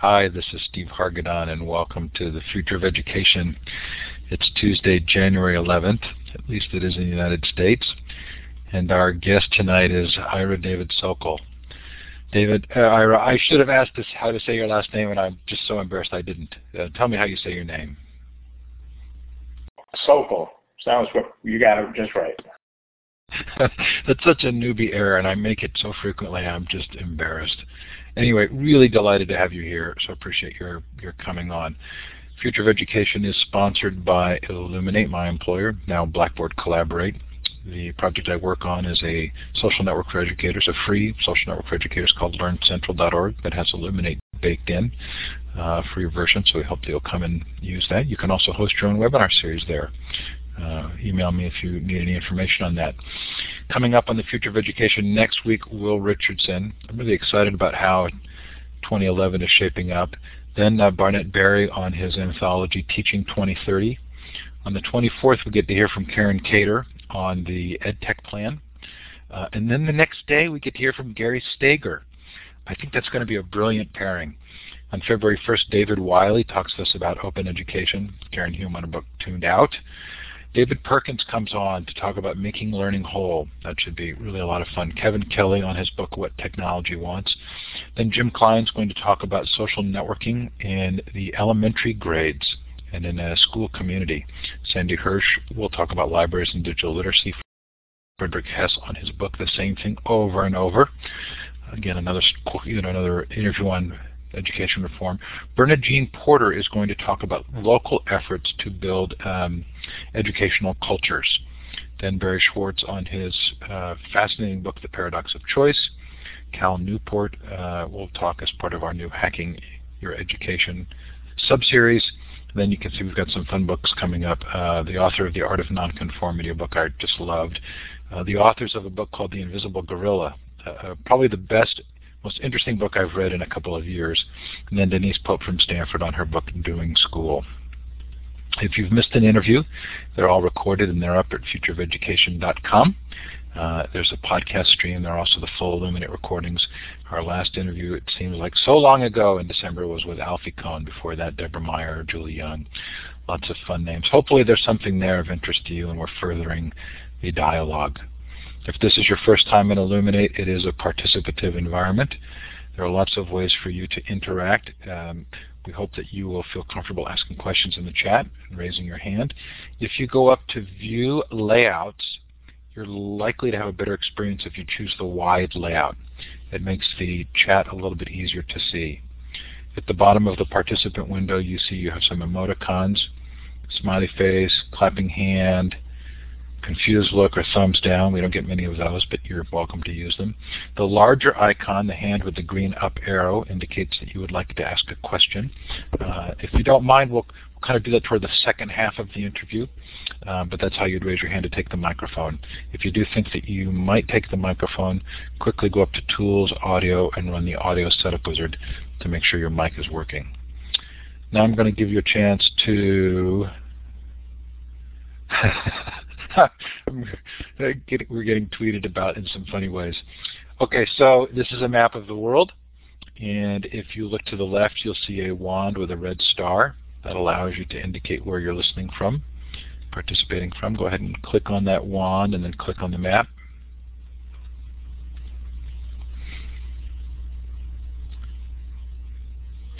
Hi, this is Steve Hargadon, and welcome to the Future of Education. It's Tuesday, January 11th, at least it is in the United States, and our guest tonight is Ira David Socol. David, uh, Ira, I should have asked this how to say your last name, and I'm just so embarrassed I didn't. Uh, tell me how you say your name. Socol. Sounds good. you got it just right. That's such a newbie error, and I make it so frequently. I'm just embarrassed. Anyway, really delighted to have you here. So appreciate your your coming on. Future of Education is sponsored by Elluminate, my employer, now Blackboard Collaborate. The project I work on is a social network for educators, a free social network for educators called LearnCentral.org that has Elluminate baked in, uh, free version, so we hope you'll come and use that. You can also host your own webinar series there. Uh, email me if you need any information on that. Coming up on the Future of Education next week, Will Richardson. I'm really excited about how 2011 is shaping up. Then uh, Barnett Berry on his anthology Teaching 2030. On the 24th, we get to hear from Karen Cator on the EdTech plan. Uh, and then the next day, we get to hear from Gary Stager. I think that's going to be a brilliant pairing. On February 1st, David Wiley talks to us about open education. Karen Hume on a book Tuned Out. David Perkins comes on to talk about making learning whole. That should be really a lot of fun. Kevin Kelly on his book What Technology Wants. Then Jim Klein's going to talk about social networking in the elementary grades and in a school community. Sandy Hirsch will talk about libraries and digital literacy. Frederick Hess on his book The Same Thing Over and Over. Again, another you know, another interview on education reform. Bernadine Porter is going to talk about local efforts to build um, educational cultures. Then Barry Schwartz on his uh, fascinating book, The Paradox of Choice. Cal Newport uh, will talk as part of our new Hacking Your Education subseries. Then you can see we've got some fun books coming up. Uh, the author of The Art of Nonconformity, a book I just loved. Uh, the authors of a book called The Invisible Gorilla, uh, uh, probably the best most interesting book I've read in a couple of years. And then Denise Pope from Stanford on her book Doing School. If you've missed an interview, they're all recorded and they're up at futureofeducation.com. Uh, there's a podcast stream. There are also the full Elluminate recordings. Our last interview, it seems like so long ago in December, was with Alfie Kohn. Before that, Deborah Meier, Julie Young. Lots of fun names. Hopefully there's something there of interest to you and we're furthering the dialogue. If this is your first time in Elluminate, it is a participative environment. There are lots of ways for you to interact. Um, we hope that you will feel comfortable asking questions in the chat and raising your hand. If you go up to view layouts, you're likely to have a better experience if you choose the wide layout. It makes the chat a little bit easier to see. At the bottom of the participant window, you see you have some emoticons, smiley face, clapping hand, confused look or thumbs down. We don't get many of those, but you're welcome to use them. The larger icon, the hand with the green up arrow, indicates that you would like to ask a question. Uh, if you don't mind, we'll, we'll, kind of do that toward the second half of the interview, uh, but that's how you'd raise your hand to take the microphone. If you do think that you might take the microphone, quickly go up to Tools, Audio, and run the Audio Setup Wizard to make sure your mic is working. Now I'm going to give you a chance to we're getting tweeted about in some funny ways. Okay, so this is a map of the world. And if you look to the left, you'll see a wand with a red star. That allows you to indicate where you're listening from, participating from. Go ahead and click on that wand and then click on the map.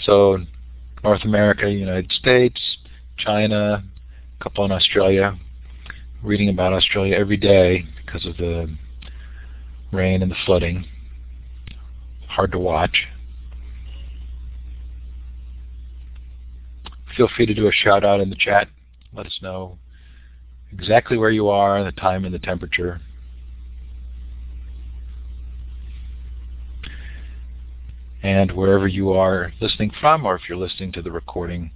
So North America, United States, China, a couple in Australia, reading about Australia every day because of the rain and the flooding. Hard to watch. Feel free to do a shout out in the chat. Let us know exactly where you are, the time and the temperature. And wherever you are listening from, or if you're listening to the recording,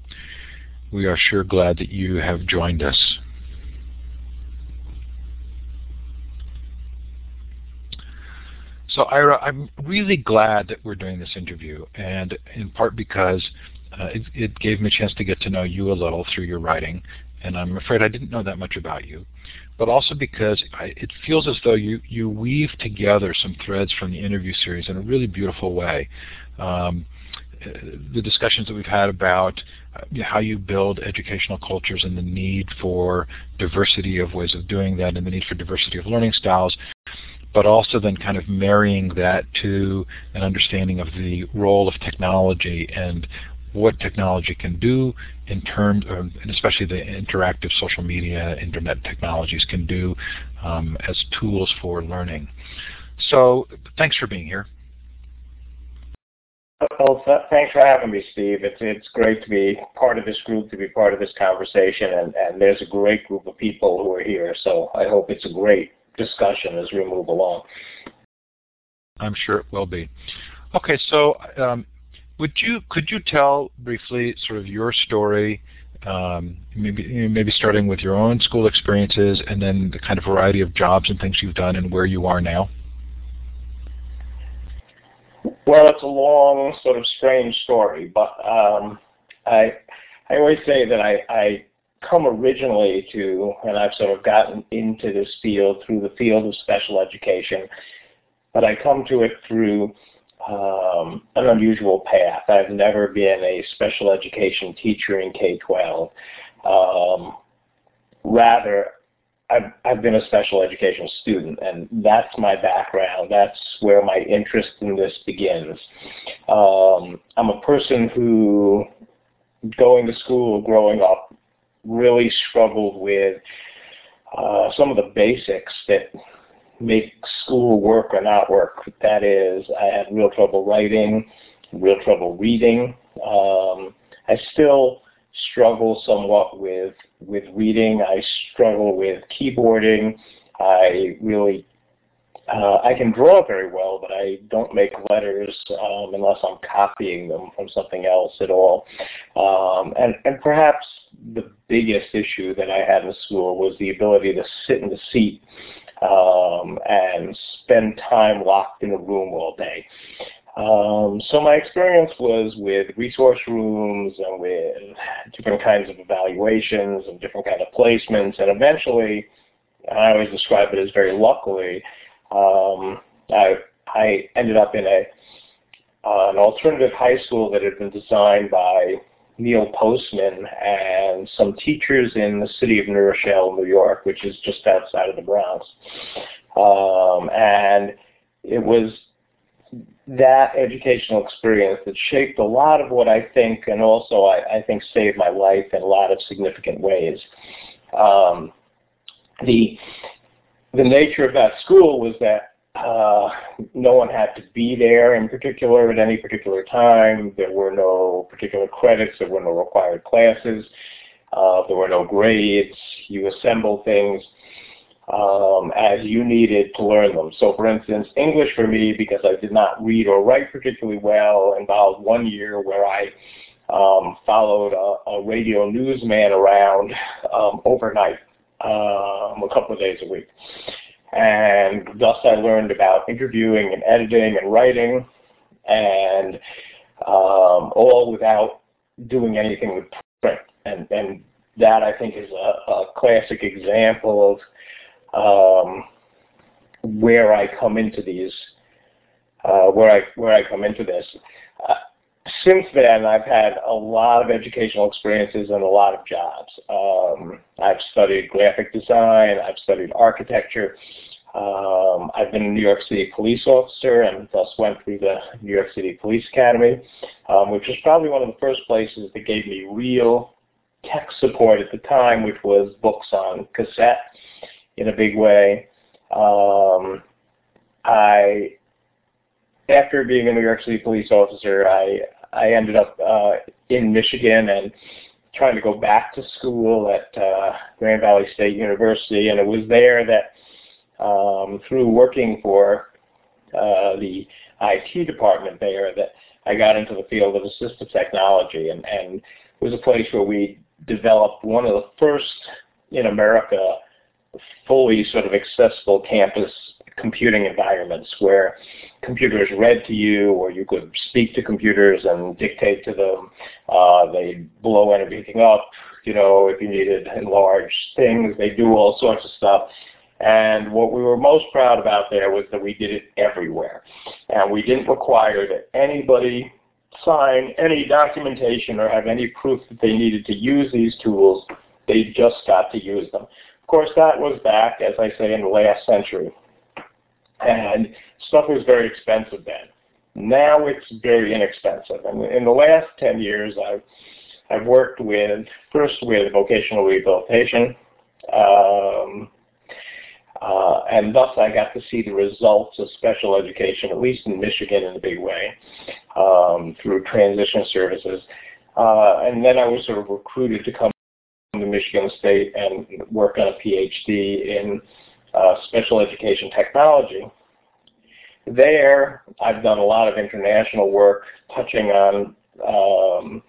we are sure glad that you have joined us. So Ira, I'm really glad that we're doing this interview, and in part because uh, it, it, gave me a chance to get to know you a little through your writing, and I'm afraid I didn't know that much about you. But also because I, it feels as though you, you weave together some threads from the interview series in a really beautiful way. Um, the discussions that we've had about uh, how you build educational cultures and the need for diversity of ways of doing that and the need for diversity of learning styles, but also then kind of marrying that to an understanding of the role of technology and what technology can do in terms, of, and especially the interactive social media, internet technologies can do um, as tools for learning. So thanks for being here. Well, thanks for having me, Steve. It's it's great to be part of this group, to be part of this conversation, and, and there's a great group of people who are here. So I hope it's a great discussion as we move along. I'm sure it will be. Okay, so um, would you could you tell briefly sort of your story, um, maybe maybe starting with your own school experiences, and then the kind of variety of jobs and things you've done, and where you are now? Well, it's a long, sort of strange story, but um, I I always say that I, I come originally to, and I've sort of gotten into this field through the field of special education, but I come to it through um, an unusual path. I've never been a special education teacher in K-12. Um, rather, I've, I've been a special education student, and that's my background. That's where my interest in this begins. Um, I'm a person who, going to school, growing up, really struggled with uh, some of the basics that make school work or not work. That is, I had real trouble writing, real trouble reading. Um, I still struggle somewhat with with reading. I struggle with keyboarding. I really uh, I can draw very well, but I don't make letters um, unless I'm copying them from something else at all. Um, and, and perhaps the biggest issue that I had in school was the ability to sit in the seat um, and spend time locked in a room all day. Um, so my experience was with resource rooms and with different kinds of evaluations and different kind of placements, and eventually, I always describe it as very luckily, um, I, I ended up in a uh, an alternative high school that had been designed by Neil Postman and some teachers in the city of New Rochelle, New York, which is just outside of the Bronx. Um, and it was that educational experience that shaped a lot of what I think and also I, I think saved my life in a lot of significant ways. Um, the the nature of that school was that uh, no one had to be there in particular at any particular time. There were no particular credits. There were no required classes. Uh, there were no grades. You assemble things um, as you needed to learn them. So for instance, English for me, because I did not read or write particularly well, involved one year where I um, followed a, a, radio newsman around um, overnight, um, a couple of days a week. And thus I learned about interviewing and editing and writing, and um, all without doing anything with print. And, and that I think is a, a classic example of um, where I come into these, uh, where I where I come into this. Uh, since then, I've had a lot of educational experiences and a lot of jobs. Um, I've studied graphic design. I've studied architecture. Um, I've been a New York City police officer and thus went through the New York City Police Academy, um, which was probably one of the first places that gave me real tech support at the time, which was books on cassette in a big way. Um, I, after being a New York City police officer, I I ended up uh, in Michigan and trying to go back to school at uh, Grand Valley State University, and it was there that um, through working for uh, the IT department there that I got into the field of assistive technology, and, and it was a place where we developed one of the first in America fully sort of accessible campus computing environments where computers read to you or you could speak to computers and dictate to them. Uh, they blow everything up, you know, if you needed enlarged things. They do all sorts of stuff. And what we were most proud about there was that we did it everywhere. And we didn't require that anybody sign any documentation or have any proof that they needed to use these tools. They just got to use them. Of course, that was back, as I say, in the last century. And stuff was very expensive then. Now it's very inexpensive. And in the last 10 years, I've, I've worked with, first with vocational rehabilitation, um, uh, and thus I got to see the results of special education, at least in Michigan in a big way, um, through transition services. Uh, and then I was sort of recruited to come to Michigan State and work on a PhD in uh, special education technology. There, I've done a lot of international work touching on um,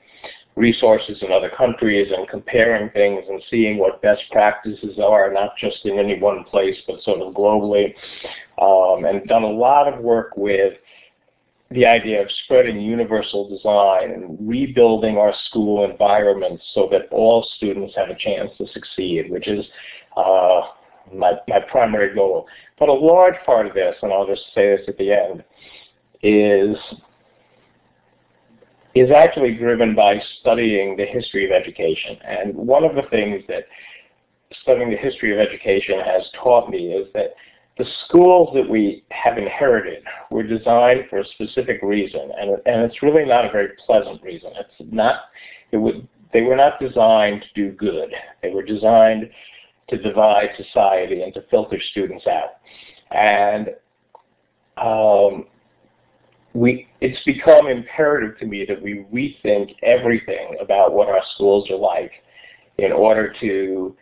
resources in other countries and comparing things and seeing what best practices are, not just in any one place, but sort of globally. Um, and done a lot of work with the idea of spreading universal design and rebuilding our school environments so that all students have a chance to succeed, which is uh, my, my primary goal. But a large part of this, and I'll just say this at the end, is is actually driven by studying the history of education. And one of the things that studying the history of education has taught me is that the schools that we have inherited were designed for a specific reason, and, and it's really not a very pleasant reason. It's not, it would, they were not designed to do good. They were designed to divide society and to filter students out. And um, we, it's become imperative to me that we rethink everything about what our schools are like in order to,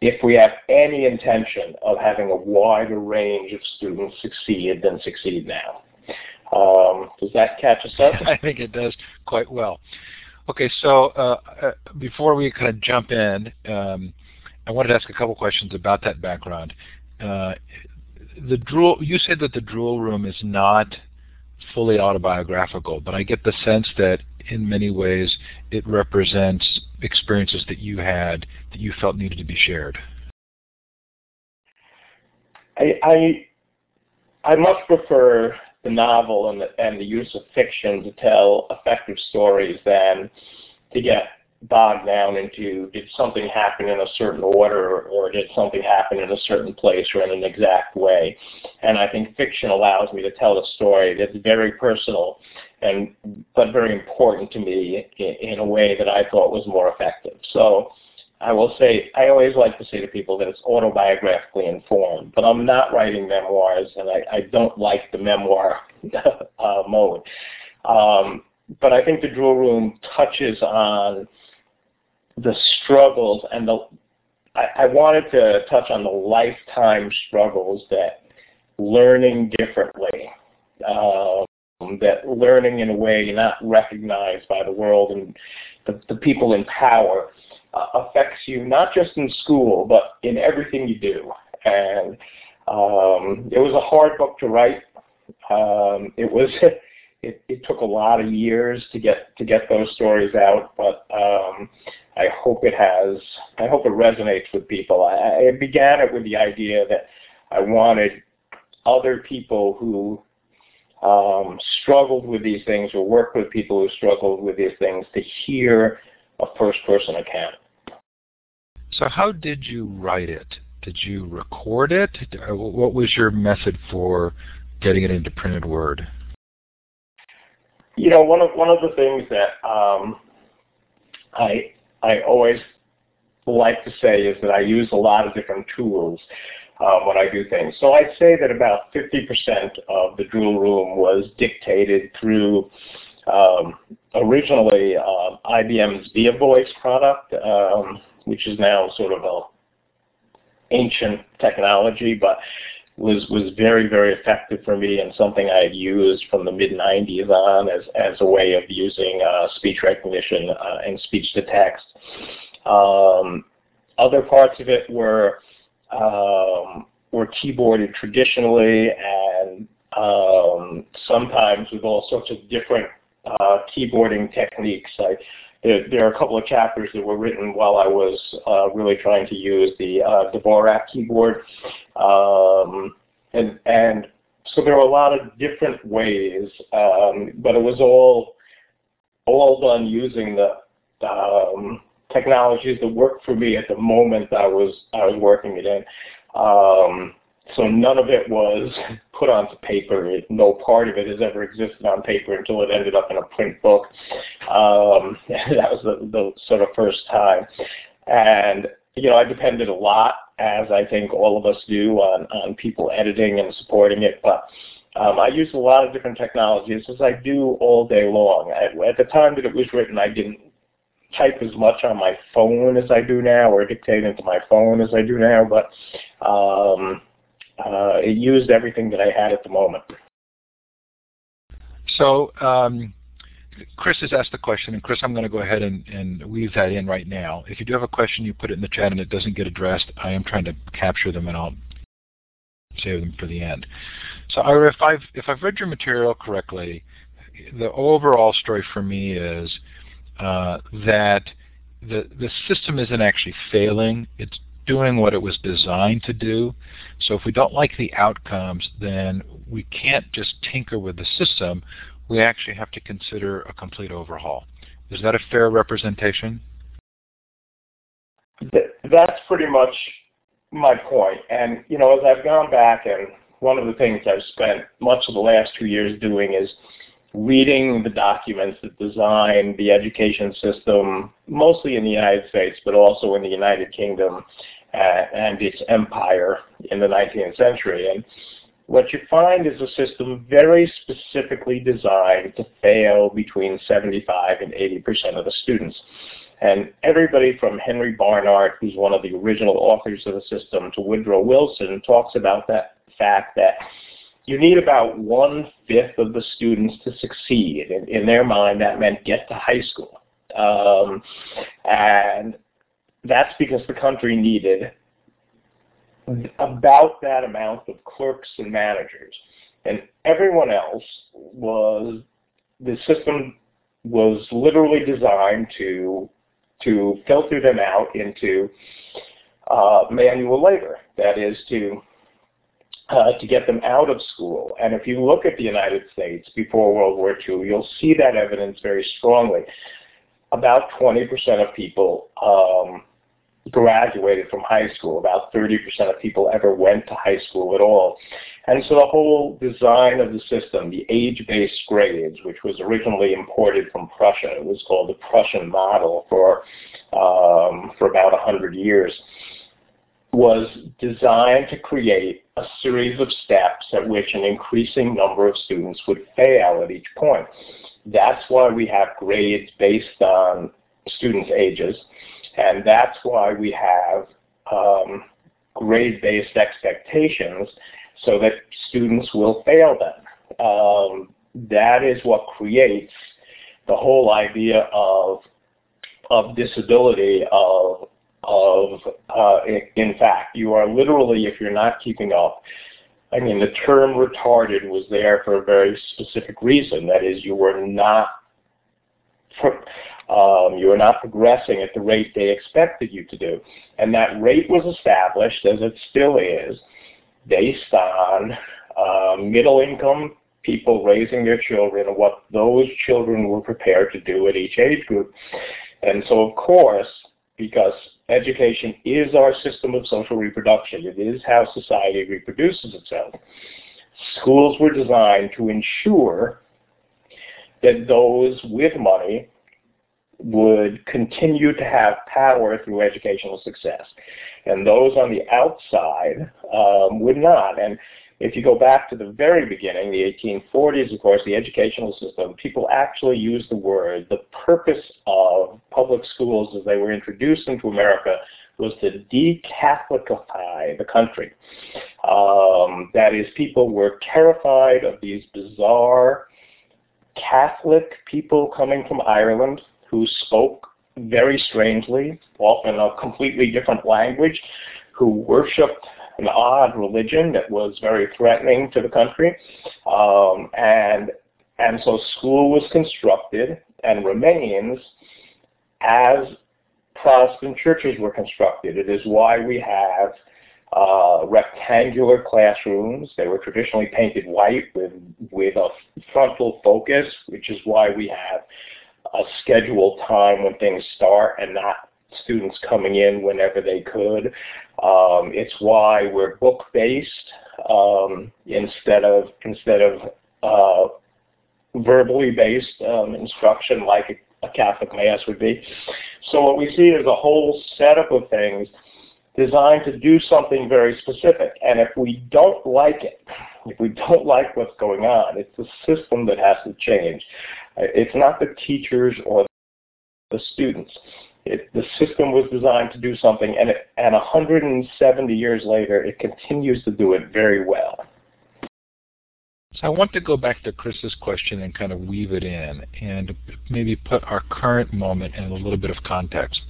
if we have any intention of having a wider range of students succeed than succeed now. Um, does that catch us up? I think it does quite well. Okay, so uh, uh, before we kind of jump in, um, I wanted to ask a couple questions about that background. Uh, the Drool, you said that the Drool room is not fully autobiographical, but I get the sense that in many ways it represents experiences that you had that you felt needed to be shared. I I, I much prefer the novel and the, and the use of fiction to tell effective stories than to get bogged down into did something happen in a certain order or did something happen in a certain place or in an exact way. And I think fiction allows me to tell a story that's very personal and but very important to me in, a way that I thought was more effective. So I will say, I always like to say to people that it's autobiographically informed, but I'm not writing memoirs and I, I don't like the memoir uh, mode. Um, but I think the Drool Room touches on the struggles and the I, I wanted to touch on the lifetime struggles that learning differently, um, that learning in a way not recognized by the world and the, the people in power uh, affects you not just in school but in everything you do. And um, it was a hard book to write. Um, it was it, it took a lot of years to get to get those stories out, but um, I hope it has. I hope it resonates with people. I, I began it with the idea that I wanted other people who um, struggled with these things or worked with people who struggled with these things to hear a first-person account. So how did you write it? Did you record it? What was your method for getting it into printed word? You know, one of one of the things that um, I I always like to say is that I use a lot of different tools uh, when I do things. So I'd say that about 50% of the Drool room was dictated through um, originally uh, IBM's ViaVoice product, um, which is now sort of a ancient technology, but was was very very effective for me and something I had used from the mid 90s on as as a way of using uh, speech recognition uh, and speech to text. Um, other parts of it were um, were keyboarded traditionally and um, sometimes with all sorts of different uh, keyboarding techniques. I, there, there, are a couple of chapters that were written while I was uh, really trying to use the uh, Dvorak keyboard. Um, and, and so there were a lot of different ways, um, but it was all all done using the um, technologies that worked for me at the moment I was I was working it in. Um, so none of it was put onto paper. No part of it has ever existed on paper until it ended up in a print book. Um, that was the, the sort of first time. And, you know, I depended a lot, as I think all of us do, on, on people editing and supporting it. But um, I use a lot of different technologies, as I do all day long. At, at the time that it was written, I didn't type as much on my phone as I do now, or dictate into my phone as I do now, but um, uh, it used everything that I had at the moment. So um, Chris has asked the question, and Chris, I'm going to go ahead and, and, weave that in right now. If you do have a question, you put it in the chat and it doesn't get addressed, I am trying to capture them and I'll save them for the end. So Ira, if I've, if I've read your material correctly, the overall story for me is uh, that the, the system isn't actually failing, it's doing what it was designed to do. So if we don't like the outcomes, then we can't just tinker with the system. We actually have to consider a complete overhaul. Is that a fair representation? That's pretty much my point. And, you know, as I've gone back and one of the things I've spent much of the last two years doing is reading the documents that design the education system, mostly in the United States, but also in the United Kingdom uh, and its empire in the 19th century. And what you find is a system very specifically designed to fail between 75 and 80% of the students. And everybody from Henry Barnard, who's one of the original authors of the system, to Woodrow Wilson talks about that fact that you need about one-fifth of the students to succeed. In, in, their mind, that meant get to high school. Um, and that's because the country needed about that amount of clerks and managers. And everyone else was, the system was literally designed to, to filter them out into uh, manual labor. That is to uh, to get them out of school. And if you look at the United States before World War II, you'll see that evidence very strongly. About 20% of people um, graduated from high school. About 30% of people ever went to high school at all. And so the whole design of the system, the age-based grades, which was originally imported from Prussia, it was called the Prussian model for, um, for about 100 years, was designed to create a series of steps at which an increasing number of students would fail at each point. That's why we have grades based on students' ages. And that's why we have um, grade-based expectations so that students will fail them. Um, that is what creates the whole idea of, of disability, of, of uh, in fact, you are literally, if you're not keeping up, I mean, the term retarded was there for a very specific reason. That is, you were not um, you are not progressing at the rate they expected you to do. And that rate was established, as it still is, based on uh, middle income people raising their children and what those children were prepared to do at each age group. And so, of course, because education is our system of social reproduction, it is how society reproduces itself, schools were designed to ensure that those with money would continue to have power through educational success. And those on the outside um, would not. And if you go back to the very beginning, the 1840s, of course, the educational system, people actually used the word, the purpose of public schools as they were introduced into America was to de-Catholicify the country. Um, that is, people were terrified of these bizarre Catholic people coming from Ireland who spoke very strangely, often a completely different language, who worshipped an odd religion that was very threatening to the country. Um, and, and so school was constructed and remains as Protestant churches were constructed. It is why we have uh, rectangular classrooms. They were traditionally painted white with, with a frontal focus, which is why we have a scheduled time when things start and not students coming in whenever they could. Um, it's why we're book-based um, instead of instead of uh, verbally based um, instruction like a, a Catholic Mass would be. So what we see is a whole setup of things designed to do something very specific. And if we don't like it, if we don't like what's going on, it's the system that has to change. It's not the teachers or the students. It, the system was designed to do something, and, it, and 170 years later, it continues to do it very well. So I want to go back to Chris's question and kind of weave it in and maybe put our current moment in a little bit of context.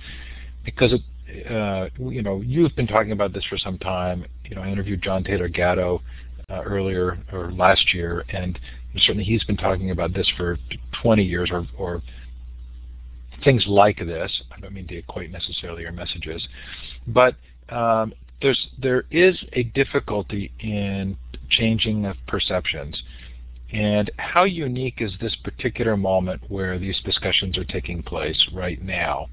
Because, it, uh, you know, you've been talking about this for some time. You know, I interviewed John Taylor Gatto uh, earlier or last year, and certainly he's been talking about this for 20 years or, or things like this. I don't mean to equate necessarily your messages, but um, there's there is a difficulty in changing of perceptions. And how unique is this particular moment where these discussions are taking place right now?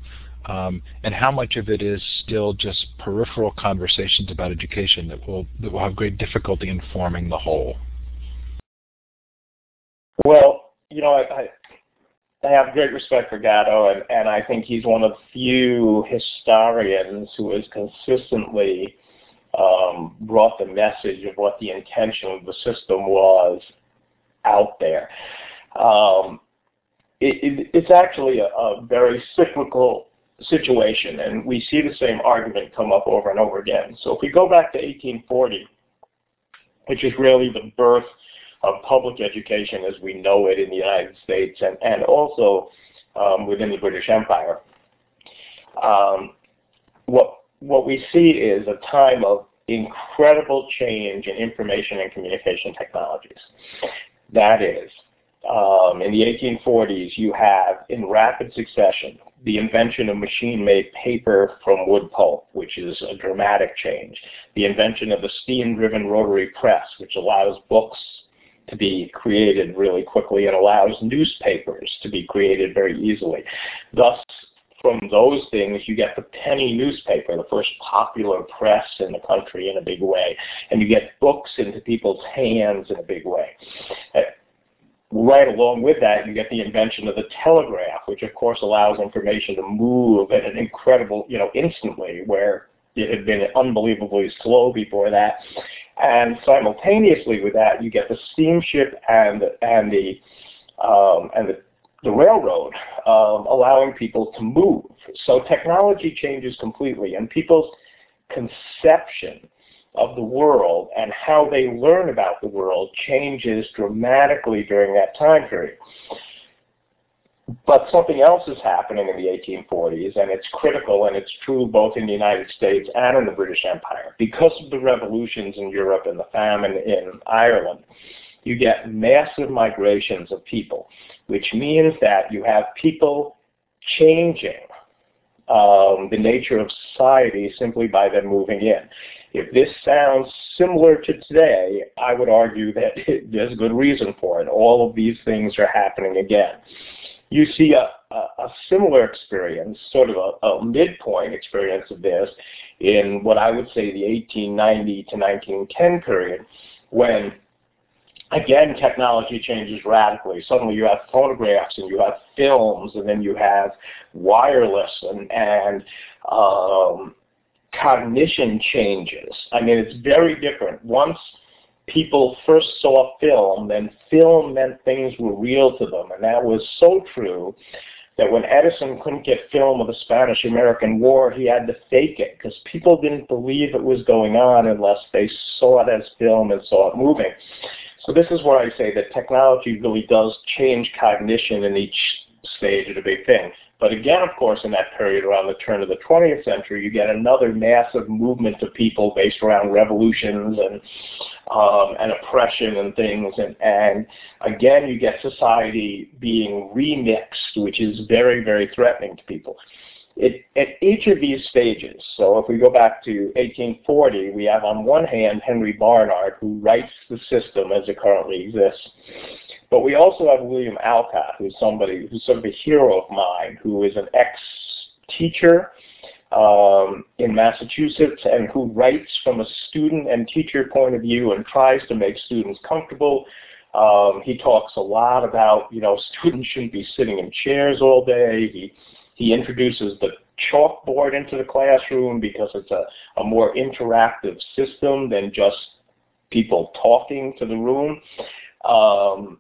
Um, and how much of it is still just peripheral conversations about education that will that will have great difficulty in forming the whole? Well, you know, I, I have great respect for Gatto, and, and I think he's one of few historians who has consistently um, brought the message of what the intention of the system was out there. Um, it, it, it's actually a, a, very cyclical situation, and we see the same argument come up over and over again. So if we go back to 1840, which is really the birth of public education as we know it in the United States and, and also um, within the British Empire, um, what what we see is a time of incredible change in information and communication technologies. That is, um, in the 1840s, you have, in rapid succession, the invention of machine-made paper from wood pulp, which is a dramatic change. The invention of the steam-driven rotary press, which allows books to be created really quickly and allows newspapers to be created very easily. Thus, from those things, you get the penny newspaper, the first popular press in the country in a big way, and you get books into people's hands in a big way. Uh, right along with that, you get the invention of the telegraph, which of course allows information to move at an incredible, you know, instantly, where it had been unbelievably slow before that. And simultaneously with that, you get the steamship and and the um, and the the railroad, um, allowing people to move. So technology changes completely, and people's conception of the world and how they learn about the world changes dramatically during that time period. But something else is happening in the 1840s, and it's critical, and it's true both in the United States and in the British Empire. Because of the revolutions in Europe and the famine in Ireland, you get massive migrations of people, which means that you have people changing um, the nature of society simply by them moving in. If this sounds similar to today, I would argue that there's good reason for it. All of these things are happening again. You see a, a, a similar experience, sort of a, a midpoint experience of this, in what I would say the 1890 to 1910 period, when again, technology changes radically. Suddenly you have photographs and you have films and then you have wireless and, and um, cognition changes. I mean, it's very different. Once people first saw film, then film meant things were real to them. And that was so true that when Edison couldn't get film of the Spanish-American War, he had to fake it because people didn't believe it was going on unless they saw it as film and saw it moving. So this is where I say that technology really does change cognition in each stage of the big thing. But again, of course, in that period around the turn of the 20th century, you get another massive movement of people based around revolutions and um, and oppression and things. And, and again, you get society being remixed, which is very, very threatening to people. It, at each of these stages, so if we go back to 1840, we have on one hand Henry Barnard, who writes the system as it currently exists. But we also have William Alcott, who's somebody who's sort of a hero of mine, who is an ex-teacher um, in Massachusetts and who writes from a student and teacher point of view and tries to make students comfortable. Um, he talks a lot about, you know, students shouldn't be sitting in chairs all day. He he introduces the chalkboard into the classroom because it's a, a more interactive system than just people talking to the room. Um,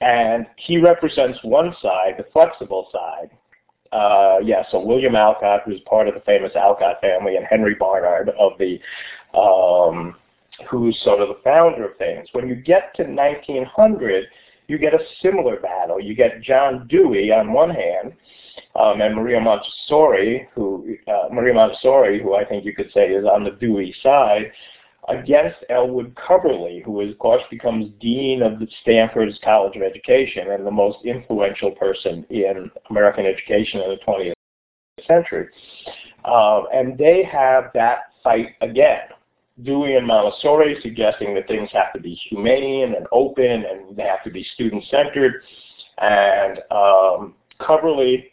and he represents one side, the flexible side. Uh, yeah, so William Alcott, who's part of the famous Alcott family, and Henry Barnard of the, um, who's sort of the founder of things. When you get to 1900, you get a similar battle. You get John Dewey on one hand, um, and Maria Montessori, who uh, Maria Montessori, who I think you could say is on the Dewey side, against Ellwood Cubberley, who of course becomes dean of the Stanford's College of Education and the most influential person in American education in the 20th century. Um, and they have that fight again. Dewey and Montessori suggesting that things have to be humane and open and they have to be student-centered. And um, Cubberley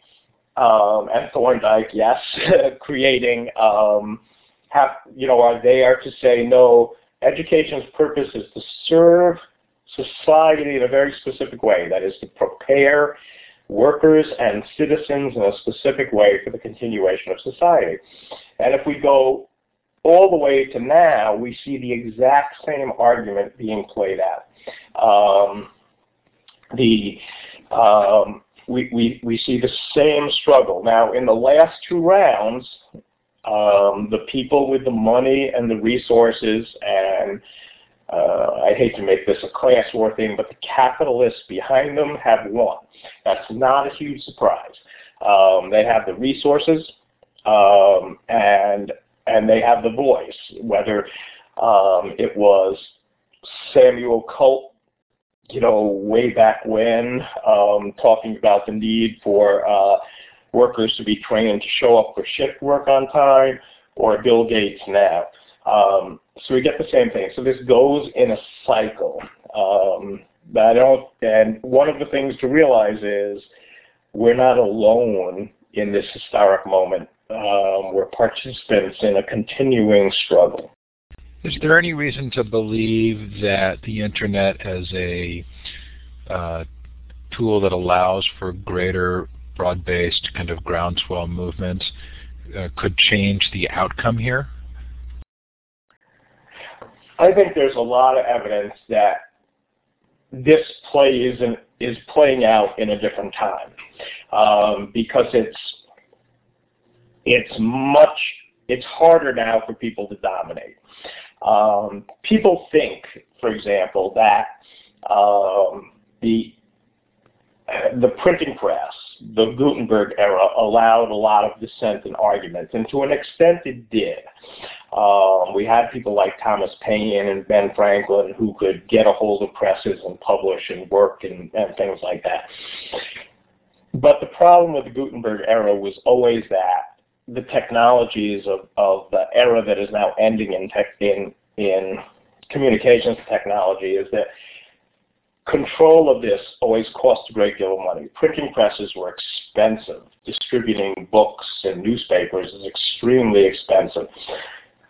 um, and Thorndike, yes, creating, um, have, you know, are there to say, no, education's purpose is to serve society in a very specific way, that is to prepare workers and citizens in a specific way for the continuation of society. And if we go all the way to now, we see the exact same argument being played out. Um, the um, we, we, we see the same struggle. Now, in the last two rounds, um, the people with the money and the resources and uh, I hate to make this a class war thing, but the capitalists behind them have won. That's not a huge surprise. Um, they have the resources um, and and they have the voice. Whether um, it was Samuel Colt you know, way back when, um, talking about the need for uh, workers to be trained to show up for shift work on time, or Bill Gates now. Um, so we get the same thing. So this goes in a cycle. Um, I don't, and one of the things to realize is we're not alone in this historic moment. Um, we're participants in a continuing struggle. Is there any reason to believe that the internet as a uh, tool that allows for greater broad-based kind of groundswell movements uh, could change the outcome here? I think there's a lot of evidence that this play is, not is playing out in a different time um, because it's it's much it's harder now for people to dominate. Um, people think, for example, that um, the the printing press, the Gutenberg era, allowed a lot of dissent and argument, and to an extent it did. Um, we had people like Thomas Paine and Ben Franklin who could get a hold of presses and publish and work and, and things like that. But the problem with the Gutenberg era was always that the technologies of, of the era that is now ending in, tech, in, in communications technology is that control of this always cost a great deal of money. Printing presses were expensive. Distributing books and newspapers is extremely expensive.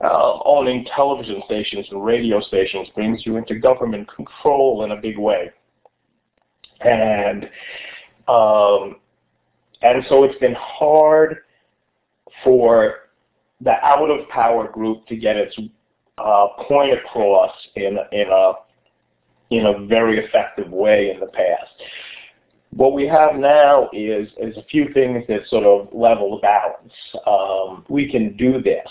Uh, owning television stations and radio stations brings you into government control in a big way. And um, and so it's been hard for the out of power group to get its uh, point across in in a in a very effective way in the past. What we have now is is a few things that sort of level the balance. Um, we can do this.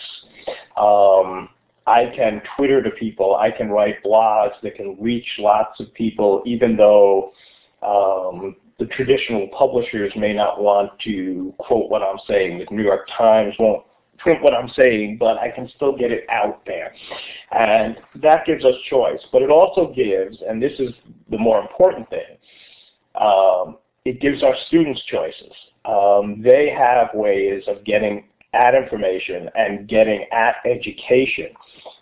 Um, I can Twitter to people. I can write blogs that can reach lots of people, even though um, the traditional publishers may not want to quote what I'm saying. The New York Times won't print what I'm saying, but I can still get it out there. And that gives us choice. But it also gives, and this is the more important thing, um, it gives our students choices. Um, they have ways of getting at information and getting at education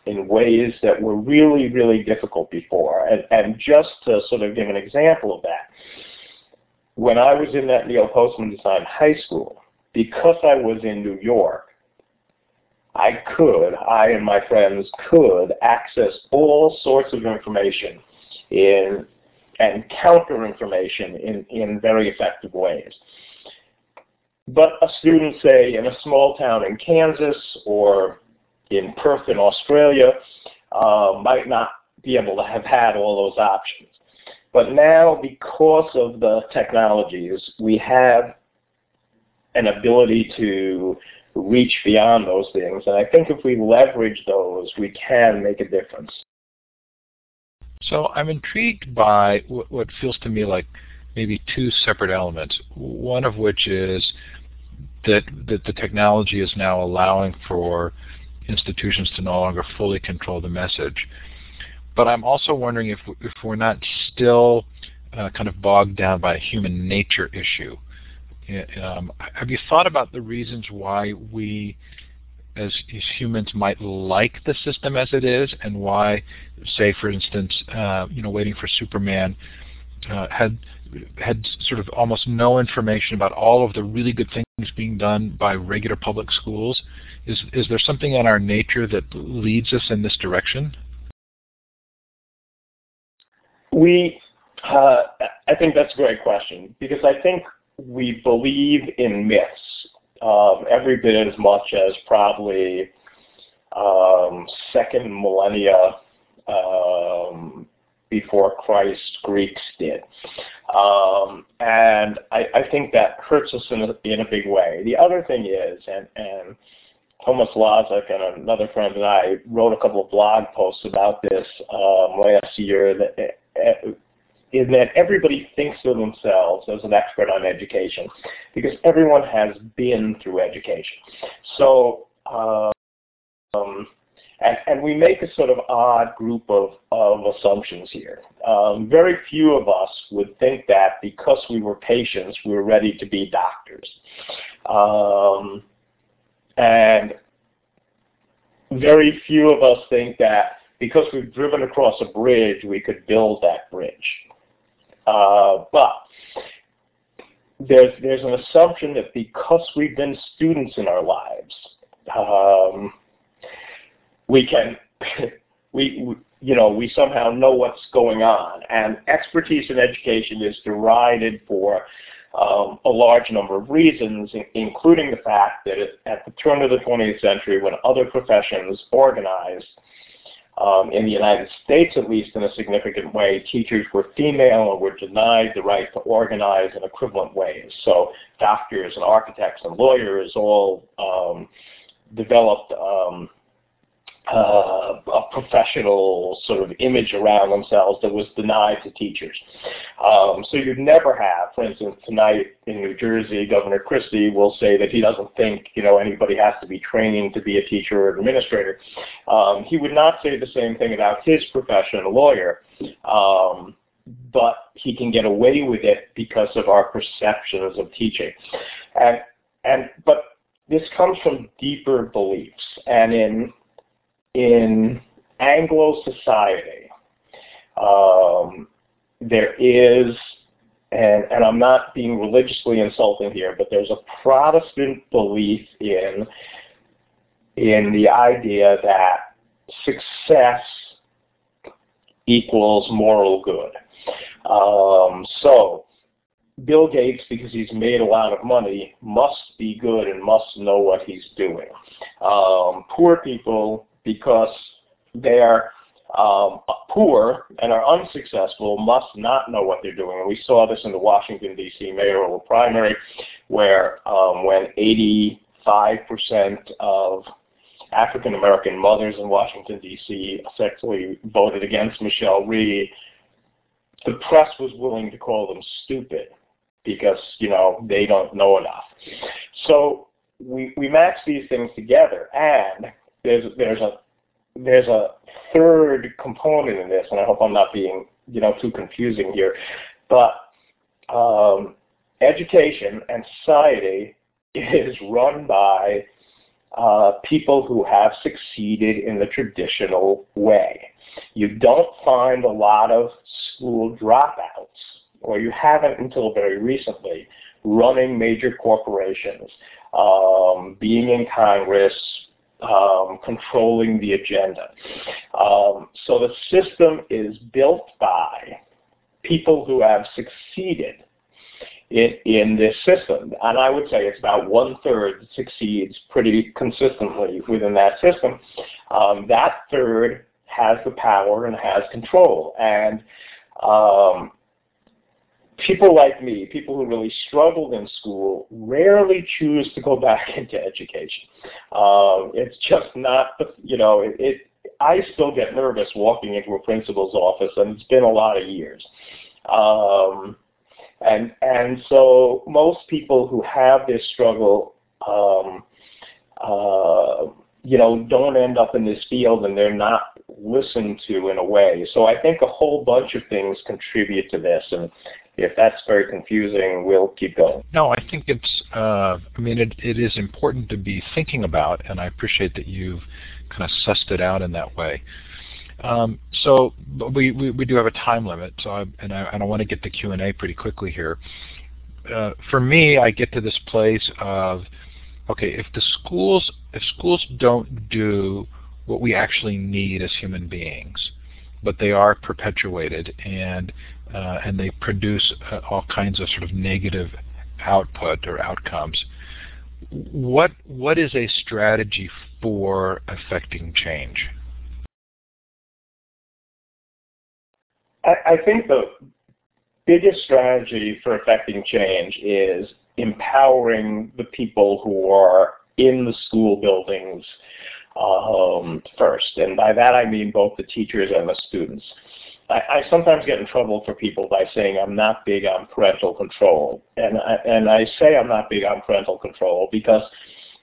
in ways that were really, really difficult before. And, and just to sort of give an example of that, when I was in that Neil Postman Design High School, because I was in New York, I could, I and my friends could access all sorts of information in and counter information in, in very effective ways. But a student, say, in a small town in Kansas or in Perth in Australia uh, might not be able to have had all those options. But now, because of the technologies, we have an ability to reach beyond those things. And I think if we leverage those, we can make a difference. So I'm intrigued by what feels to me like maybe two separate elements. One of which is that, that the technology is now allowing for institutions to no longer fully control the message. But I'm also wondering if, if we're not still uh, kind of bogged down by a human nature issue. Um, have you thought about the reasons why we as, as, humans might like the system as it is and why, say for instance, uh, you know, waiting for Superman uh, had had sort of almost no information about all of the really good things being done by regular public schools. Is is there something in our nature that leads us in this direction? We, uh, I think that's a great question because I think we believe in myths um, every bit as much as probably um, second millennia um, before Christ Greeks did. Um, and I, I, think that hurts us in a, in a big way. The other thing is, and, and Thomas Lazek and another friend and I wrote a couple of blog posts about this um, last year that in that everybody thinks of themselves as an expert on education because everyone has been through education. So, um, and, and, we make a sort of odd group of, of assumptions here. Um, very few of us would think that because we were patients, we were ready to be doctors. Um, and very few of us think that because we've driven across a bridge, we could build that bridge. Uh, but there's there's an assumption that because we've been students in our lives, um, we can we, we you know we somehow know what's going on, and expertise in education is derided for um, a large number of reasons, including the fact that at the turn of the 20th century, when other professions organized, um, in the United States at least in a significant way, teachers were female and were denied the right to organize in equivalent ways. So doctors and architects and lawyers all um, developed um, uh, a professional sort of image around themselves that was denied to teachers. Um, so you'd never have, for instance, tonight in New Jersey, Governor Christie will say that he doesn't think you know anybody has to be trained to be a teacher or administrator. Um, he would not say the same thing about his profession, a lawyer. Um, but he can get away with it because of our perceptions of teaching. And and but this comes from deeper beliefs. And in in Anglo society, um, there is, and, and I'm not being religiously insulting here, but there's a Protestant belief in, in the idea that success equals moral good. Um, so Bill Gates, because he's made a lot of money, must be good and must know what he's doing. Um, poor people because they are um, poor and are unsuccessful must not know what they're doing. And we saw this in the Washington, D.C. mayoral primary, where um, when 85% of African American mothers in Washington, D.C. essentially voted against Michelle Rhee, the press was willing to call them stupid because, you know, they don't know enough. So we, we match these things together and there's there's a there's a third component in this, and I hope I'm not being you know too confusing here, but um, education and society is run by uh, people who have succeeded in the traditional way. You don't find a lot of school dropouts, or you haven't until very recently, running major corporations, um, being in Congress, um, controlling the agenda. Um, so the system is built by people who have succeeded in, in this system. And I would say it's about one third succeeds pretty consistently within that system. Um, that third has the power and has control. And um, people like me, people who really struggled in school, rarely choose to go back into education. Um, it's just not, you know, it, it, I still get nervous walking into a principal's office, and it's been a lot of years. Um, and and so most people who have this struggle, um, uh, you know, don't end up in this field, and they're not listened to in a way. So I think a whole bunch of things contribute to this, and if that's very confusing, we'll keep going. No, I think it's, uh, I mean, it, it is important to be thinking about, and I appreciate that you've kind of sussed it out in that way. Um, so we, we, we, do have a time limit, so I, and, I, and I want to get to Q&A pretty quickly here. Uh, for me, I get to this place of, okay, if the schools, if schools don't do what we actually need as human beings, but they are perpetuated and uh, and they produce uh, all kinds of sort of negative output or outcomes. What what is a strategy for affecting change? I, I think the biggest strategy for affecting change is empowering the people who are in the school buildings um, first. And by that I mean both the teachers and the students. I, I, sometimes get in trouble for people by saying I'm not big on parental control. And I, and I say I'm not big on parental control because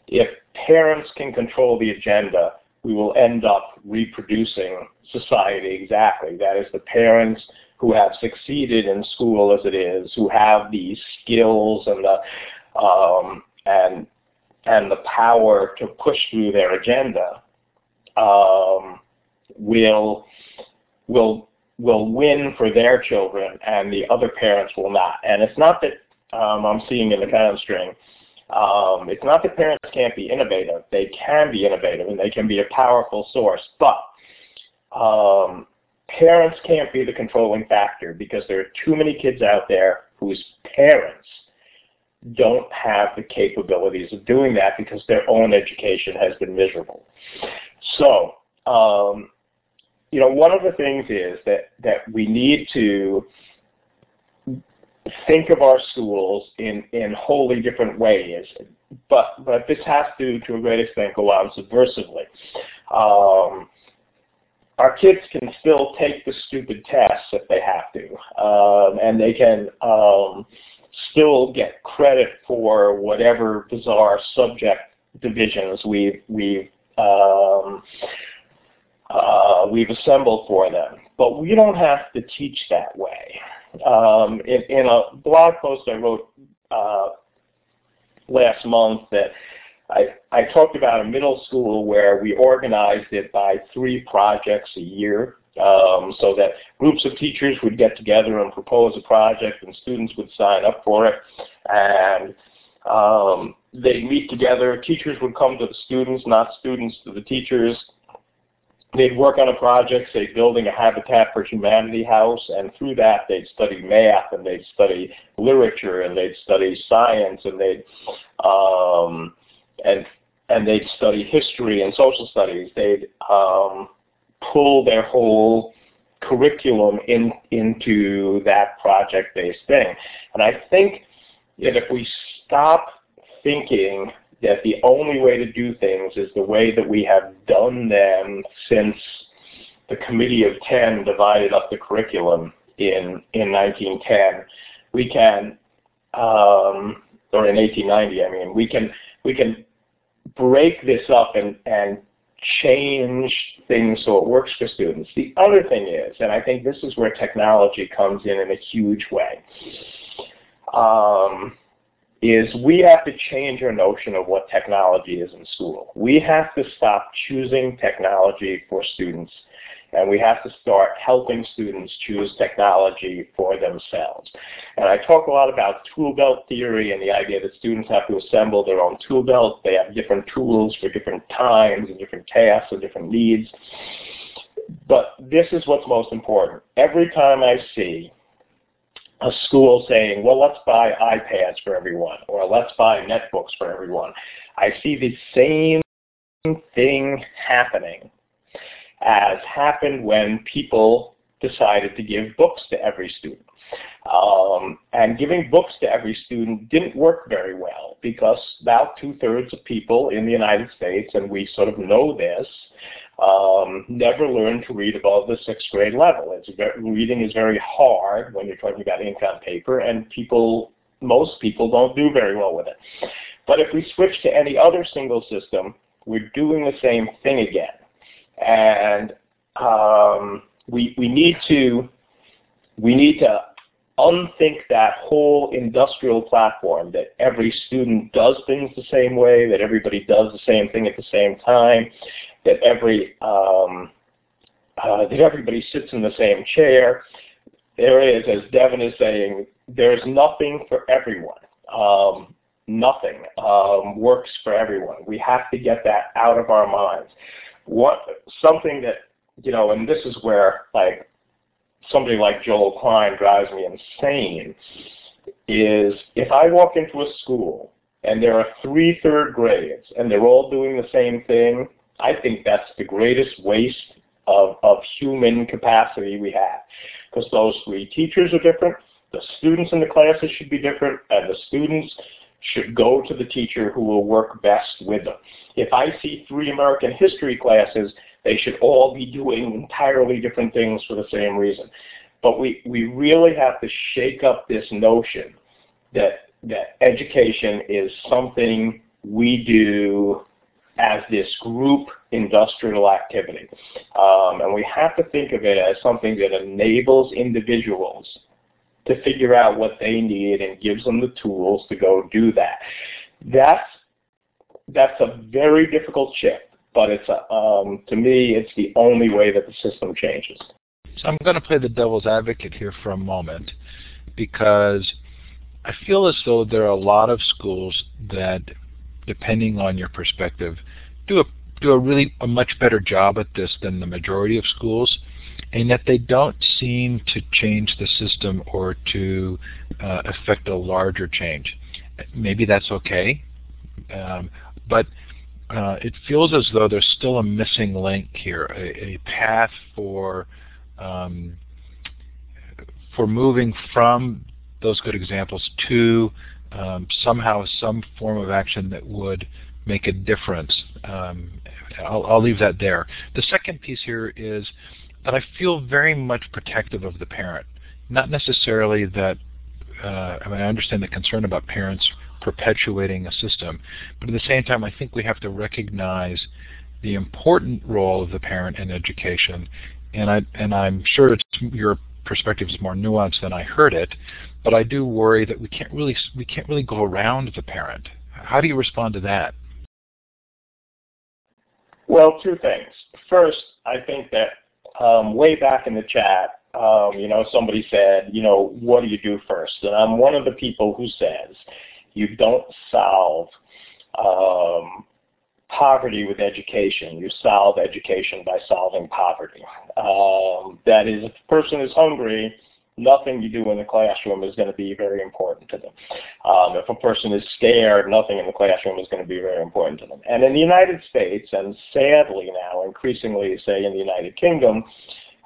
if parents can control the agenda, we will end up reproducing society exactly. That is the parents who have succeeded in school as it is, who have these skills and the um, and and the power to push through their agenda um, will will will win for their children, and the other parents will not. And it's not that um, I'm seeing in the canon string. Um, it's not that parents can't be innovative. They can be innovative, and they can be a powerful source. But um, parents can't be the controlling factor because there are too many kids out there whose parents don't have the capabilities of doing that because their own education has been miserable. So, um, you know, one of the things is that, that we need to think of our schools in, in wholly different ways, but, but this has to, to a great extent, go on subversively. Um, our kids can still take the stupid tests if they have to, um, and they can um, still get credit for whatever bizarre subject divisions we've we've um, uh, we've assembled for them. But we don't have to teach that way. Um, in, in, a blog post I wrote uh, last month that I, I talked about a middle school where we organized it by three projects a year um, so that groups of teachers would get together and propose a project and students would sign up for it. And um, they'd meet together. Teachers would come to the students, not students to the teachers. They'd work on a project, say building a Habitat for Humanity house, and through that they'd study math and they'd study literature and they'd study science and they'd um, and and they'd study history and social studies. They'd um, pull their whole curriculum in, into that project-based thing. And I think that if we stop thinking that the only way to do things is the way that we have done them since the Committee of Ten divided up the curriculum in, in 1910, we can, um, or in 1890, I mean, we can, we can break this up and, and change things so it works for students. The other thing is, and I think this is where technology comes in in a huge way, um, is we have to change our notion of what technology is in school. We have to stop choosing technology for students and we have to start helping students choose technology for themselves. And I talk a lot about tool belt theory and the idea that students have to assemble their own tool belt. They have different tools for different times and different tasks and different needs. But this is what's most important. Every time I see a school saying, well, let's buy iPads for everyone, or let's buy netbooks for everyone, I see the same thing happening as happened when people decided to give books to every student. Um, and giving books to every student didn't work very well because about two-thirds of people in the United States, and we sort of know this, um, never learned to read above the sixth grade level. It's very, reading is very hard when you're talking about ink on paper, and people, most people don't do very well with it. But if we switch to any other single system, we're doing the same thing again and um, we we need to we need to unthink that whole industrial platform that every student does things the same way, that everybody does the same thing at the same time, that every um, uh, that everybody sits in the same chair. There is, as Devin is saying, there's nothing for everyone. Um, nothing um, works for everyone. We have to get that out of our minds what something that you know, and this is where like somebody like Joel Klein drives me insane, is if I walk into a school and there are three third grades and they're all doing the same thing, I think that's the greatest waste of, of human capacity we have. Because those three teachers are different, the students in the classes should be different, and the students should go to the teacher who will work best with them. If I see three American history classes, they should all be doing entirely different things for the same reason. But we, we really have to shake up this notion that, that education is something we do as this group industrial activity. Um, and we have to think of it as something that enables individuals to figure out what they need and gives them the tools to go do that. That's that's a very difficult shift, but it's a, um, to me it's the only way that the system changes. So I'm going to play the devil's advocate here for a moment because I feel as though there are a lot of schools that, depending on your perspective, do a do a really a much better job at this than the majority of schools and yet they don't seem to change the system or to uh, affect a larger change. Maybe that's okay, um, but uh, it feels as though there's still a missing link here, a, a path for um, for moving from those good examples to um, somehow some form of action that would make a difference. Um, I'll, I'll, leave that there. The second piece here is that I feel very much protective of the parent. Not necessarily that, uh, I mean, I understand the concern about parents perpetuating a system, but at the same time, I think we have to recognize the important role of the parent in education. And I and I'm sure it's your perspective is more nuanced than I heard it, but I do worry that we can't really we can't really go around the parent. How do you respond to that? Well, two things. First, I think that um, way back in the chat, um, you know, somebody said, you know, what do you do first? And I'm one of the people who says you don't solve um, poverty with education. You solve education by solving poverty. Um, that is, if a person is hungry, nothing you do in the classroom is going to be very important to them. Um, if a person is scared, nothing in the classroom is going to be very important to them. And in the United States, and sadly now increasingly, say in the United Kingdom,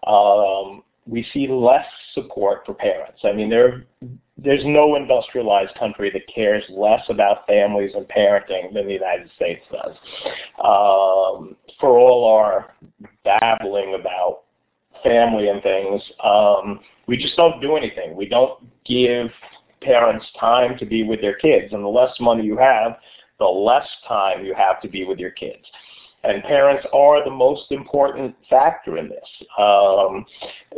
um, we see less support for parents. I mean, there, there's no industrialized country that cares less about families and parenting than the United States does. Um, for all our babbling about family and things, um, we just don't do anything. We don't give parents time to be with their kids. And the less money you have, the less time you have to be with your kids. and parents are the most important factor in this. Um,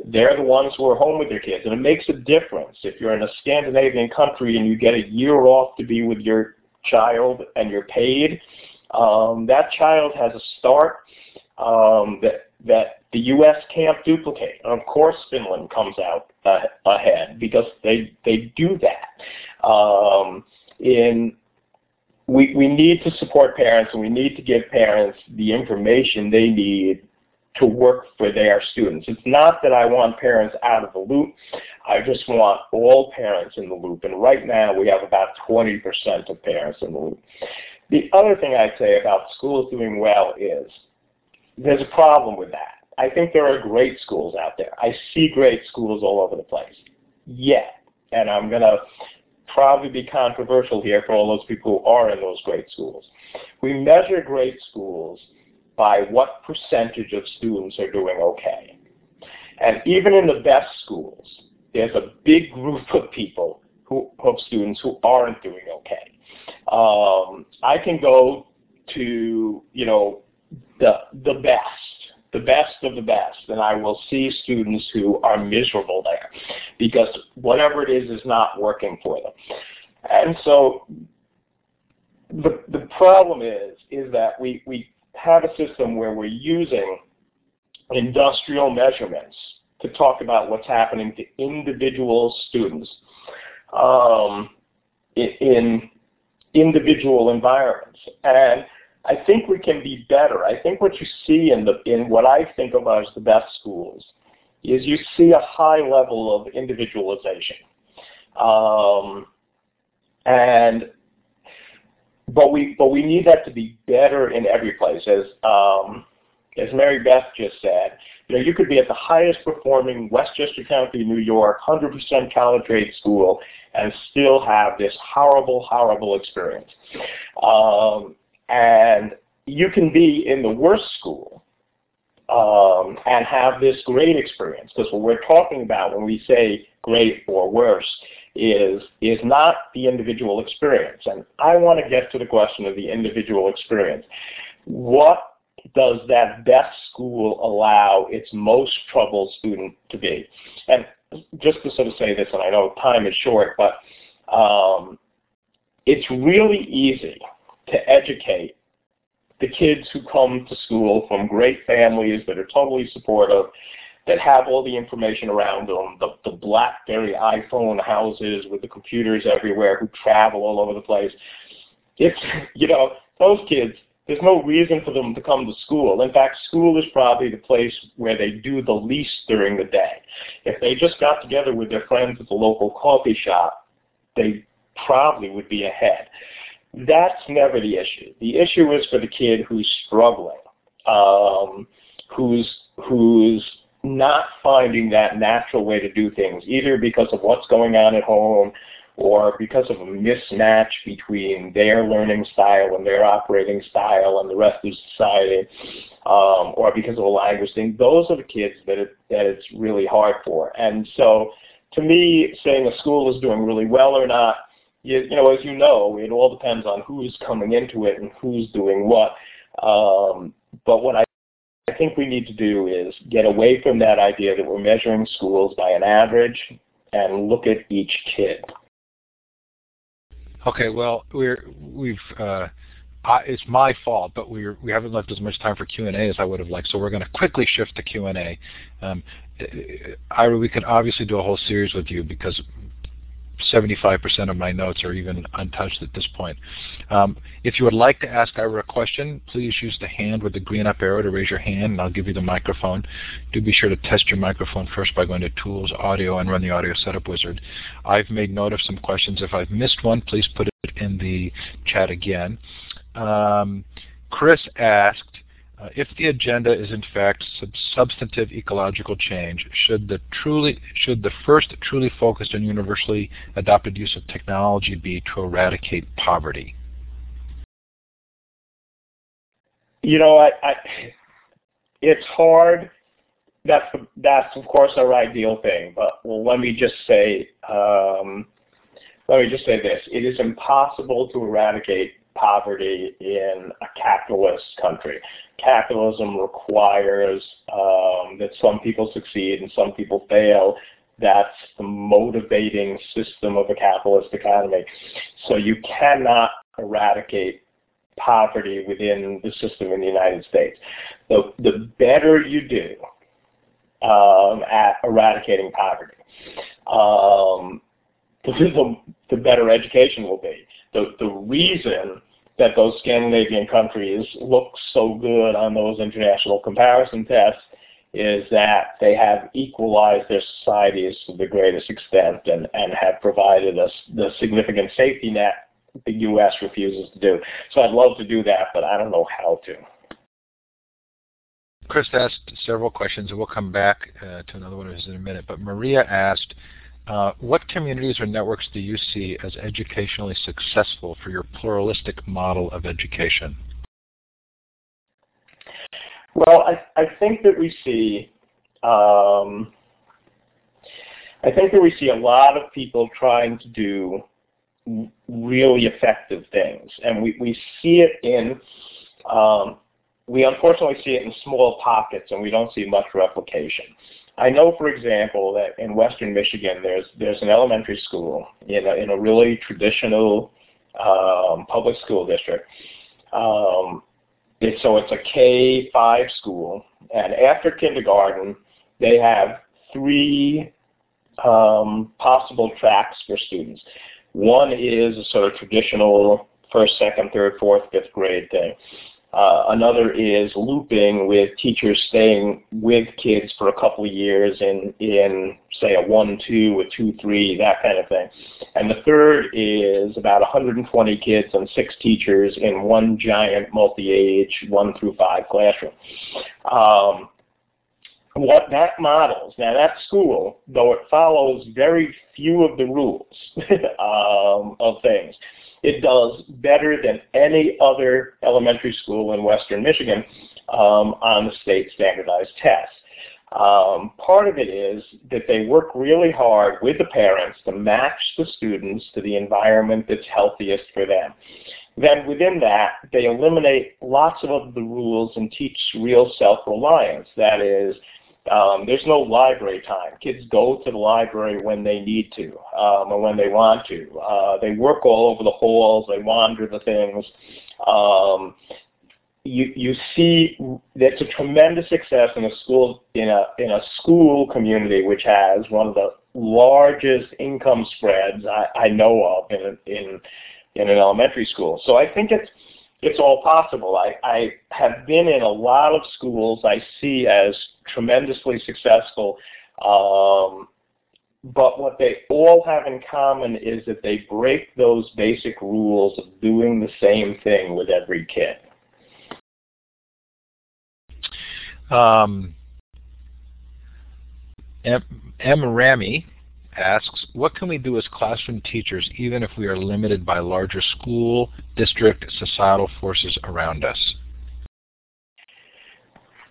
they're the ones who are home with their kids, and it makes a difference if you're in a Scandinavian country and you get a year off to be with your child and you're paid. Um, that child has a start um, that that the U.S. can't duplicate. And of course, Finland comes out uh, ahead because they they do that. Um, in we, we need to support parents and we need to give parents the information they need to work for their students. It's not that I want parents out of the loop. I just want all parents in the loop. And right now we have about 20% of parents in the loop. The other thing I'd say about schools doing well is there's a problem with that. I think there are great schools out there. I see great schools all over the place. Yet, and I'm going to probably be controversial here for all those people who are in those great schools. We measure great schools by what percentage of students are doing okay. And even in the best schools, there's a big group of people who, of students who aren't doing okay. Um, I can go to, you know, the, the best, the best of the best, and I will see students who are miserable there because whatever it is is not working for them. And so the, the problem is, is that we, we have a system where we're using industrial measurements to talk about what's happening to individual students um, in, in individual environments. And I think we can be better. I think what you see in the in what I think of as the best schools is you see a high level of individualization. Um, and but we but we need that to be better in every place. As um, as Mary Beth just said, you know, you could be at the highest performing Westchester County, New York, 100% college grade school, and still have this horrible, horrible experience. Um, and you can be in the worst school um, and have this great experience. Because what we're talking about when we say great or worse is, is not the individual experience. And I want to get to the question of the individual experience. What does that best school allow its most troubled student to be? And just to sort of say this, and I know time is short, but um, it's really easy to educate the kids who come to school from great families that are totally supportive, that have all the information around them, the, the BlackBerry iPhone houses with the computers everywhere who travel all over the place. It's, you know, those kids, there's no reason for them to come to school. In fact, school is probably the place where they do the least during the day. If they just got together with their friends at the local coffee shop, they probably would be ahead. That's never the issue. The issue is for the kid who's struggling, um, who's who's not finding that natural way to do things, either because of what's going on at home or because of a mismatch between their learning style and their operating style and the rest of society, um, or because of a language thing. Those are the kids that, it, that it's really hard for. And so to me, saying a school is doing really well or not you, know, as you know, it all depends on who's coming into it and who's doing what. Um, but what I, I think we need to do is get away from that idea that we're measuring schools by an average and look at each kid. Okay, well, we're we've uh, I, it's my fault, but we we haven't left as much time for Q and A as I would have liked. So we're going to quickly shift to Q and A. Um, Ira, we could obviously do a whole series with you because 75% of my notes are even untouched at this point. Um, if you would like to ask Ira a question, please use the hand with the green up arrow to raise your hand, and I'll give you the microphone. Do be sure to test your microphone first by going to Tools, Audio, and run the Audio Setup Wizard. I've made note of some questions. If I've missed one, please put it in the chat again. Um, Chris asked, if the agenda is in fact sub substantive ecological change, should the truly should the first truly focused and universally adopted use of technology be to eradicate poverty? You know, I, I it's hard. That's that's of course our ideal thing, but well, let me just say um, let me just say this: it is impossible to eradicate poverty in a capitalist country. Capitalism requires um, that some people succeed and some people fail. That's the motivating system of a capitalist economy. So you cannot eradicate poverty within the system in the United States. The, the better you do um, at eradicating poverty, um, the, the better education will be. The, the reason that those Scandinavian countries look so good on those international comparison tests is that they have equalized their societies to the greatest extent and, and have provided us the significant safety net the U.S. refuses to do. So I'd love to do that, but I don't know how to. Chris asked several questions, and we'll come back uh, to another one of his in a minute. But Maria asked, what communities or networks do you see as educationally successful for your pluralistic model of education? Well, I, I think that we see um, I think that we see a lot of people trying to do really effective things, and we, we see it in um, we unfortunately see it in small pockets, and we don't see much replication. I know, for example, that in Western Michigan, there's there's an elementary school in a, in a really traditional um, public school district. Um, it, so it's a K-5 school, and after kindergarten, they have three um, possible tracks for students. One is a sort of traditional first, second, third, fourth, fifth grade thing. Uh, another is looping with teachers staying with kids for a couple of years in, in say a 1-2, a 2-3, that kind of thing. And the third is about 120 kids and six teachers in one giant multi-age 1 through 5 classroom. Um, what that models, now that school, though it follows very few of the rules um, of things, it does better than any other elementary school in western Michigan um, on the state standardized test. Um, part of it is that they work really hard with the parents to match the students to the environment that's healthiest for them. Then within that, they eliminate lots of the rules and teach real self-reliance. That is, um, there's no library time. Kids go to the library when they need to um, or when they want to. Uh, they work all over the halls. They wander the things. Um, you you see that's a tremendous success in a school in a in a school community which has one of the largest income spreads I, I know of in in in an elementary school. So I think it's it's all possible. I, I have been in a lot of schools I see as tremendously successful. Um, but what they all have in common is that they break those basic rules of doing the same thing with every kid. Um, M. M. Rami asks, what can we do as classroom teachers even if we are limited by larger school, district, societal forces around us?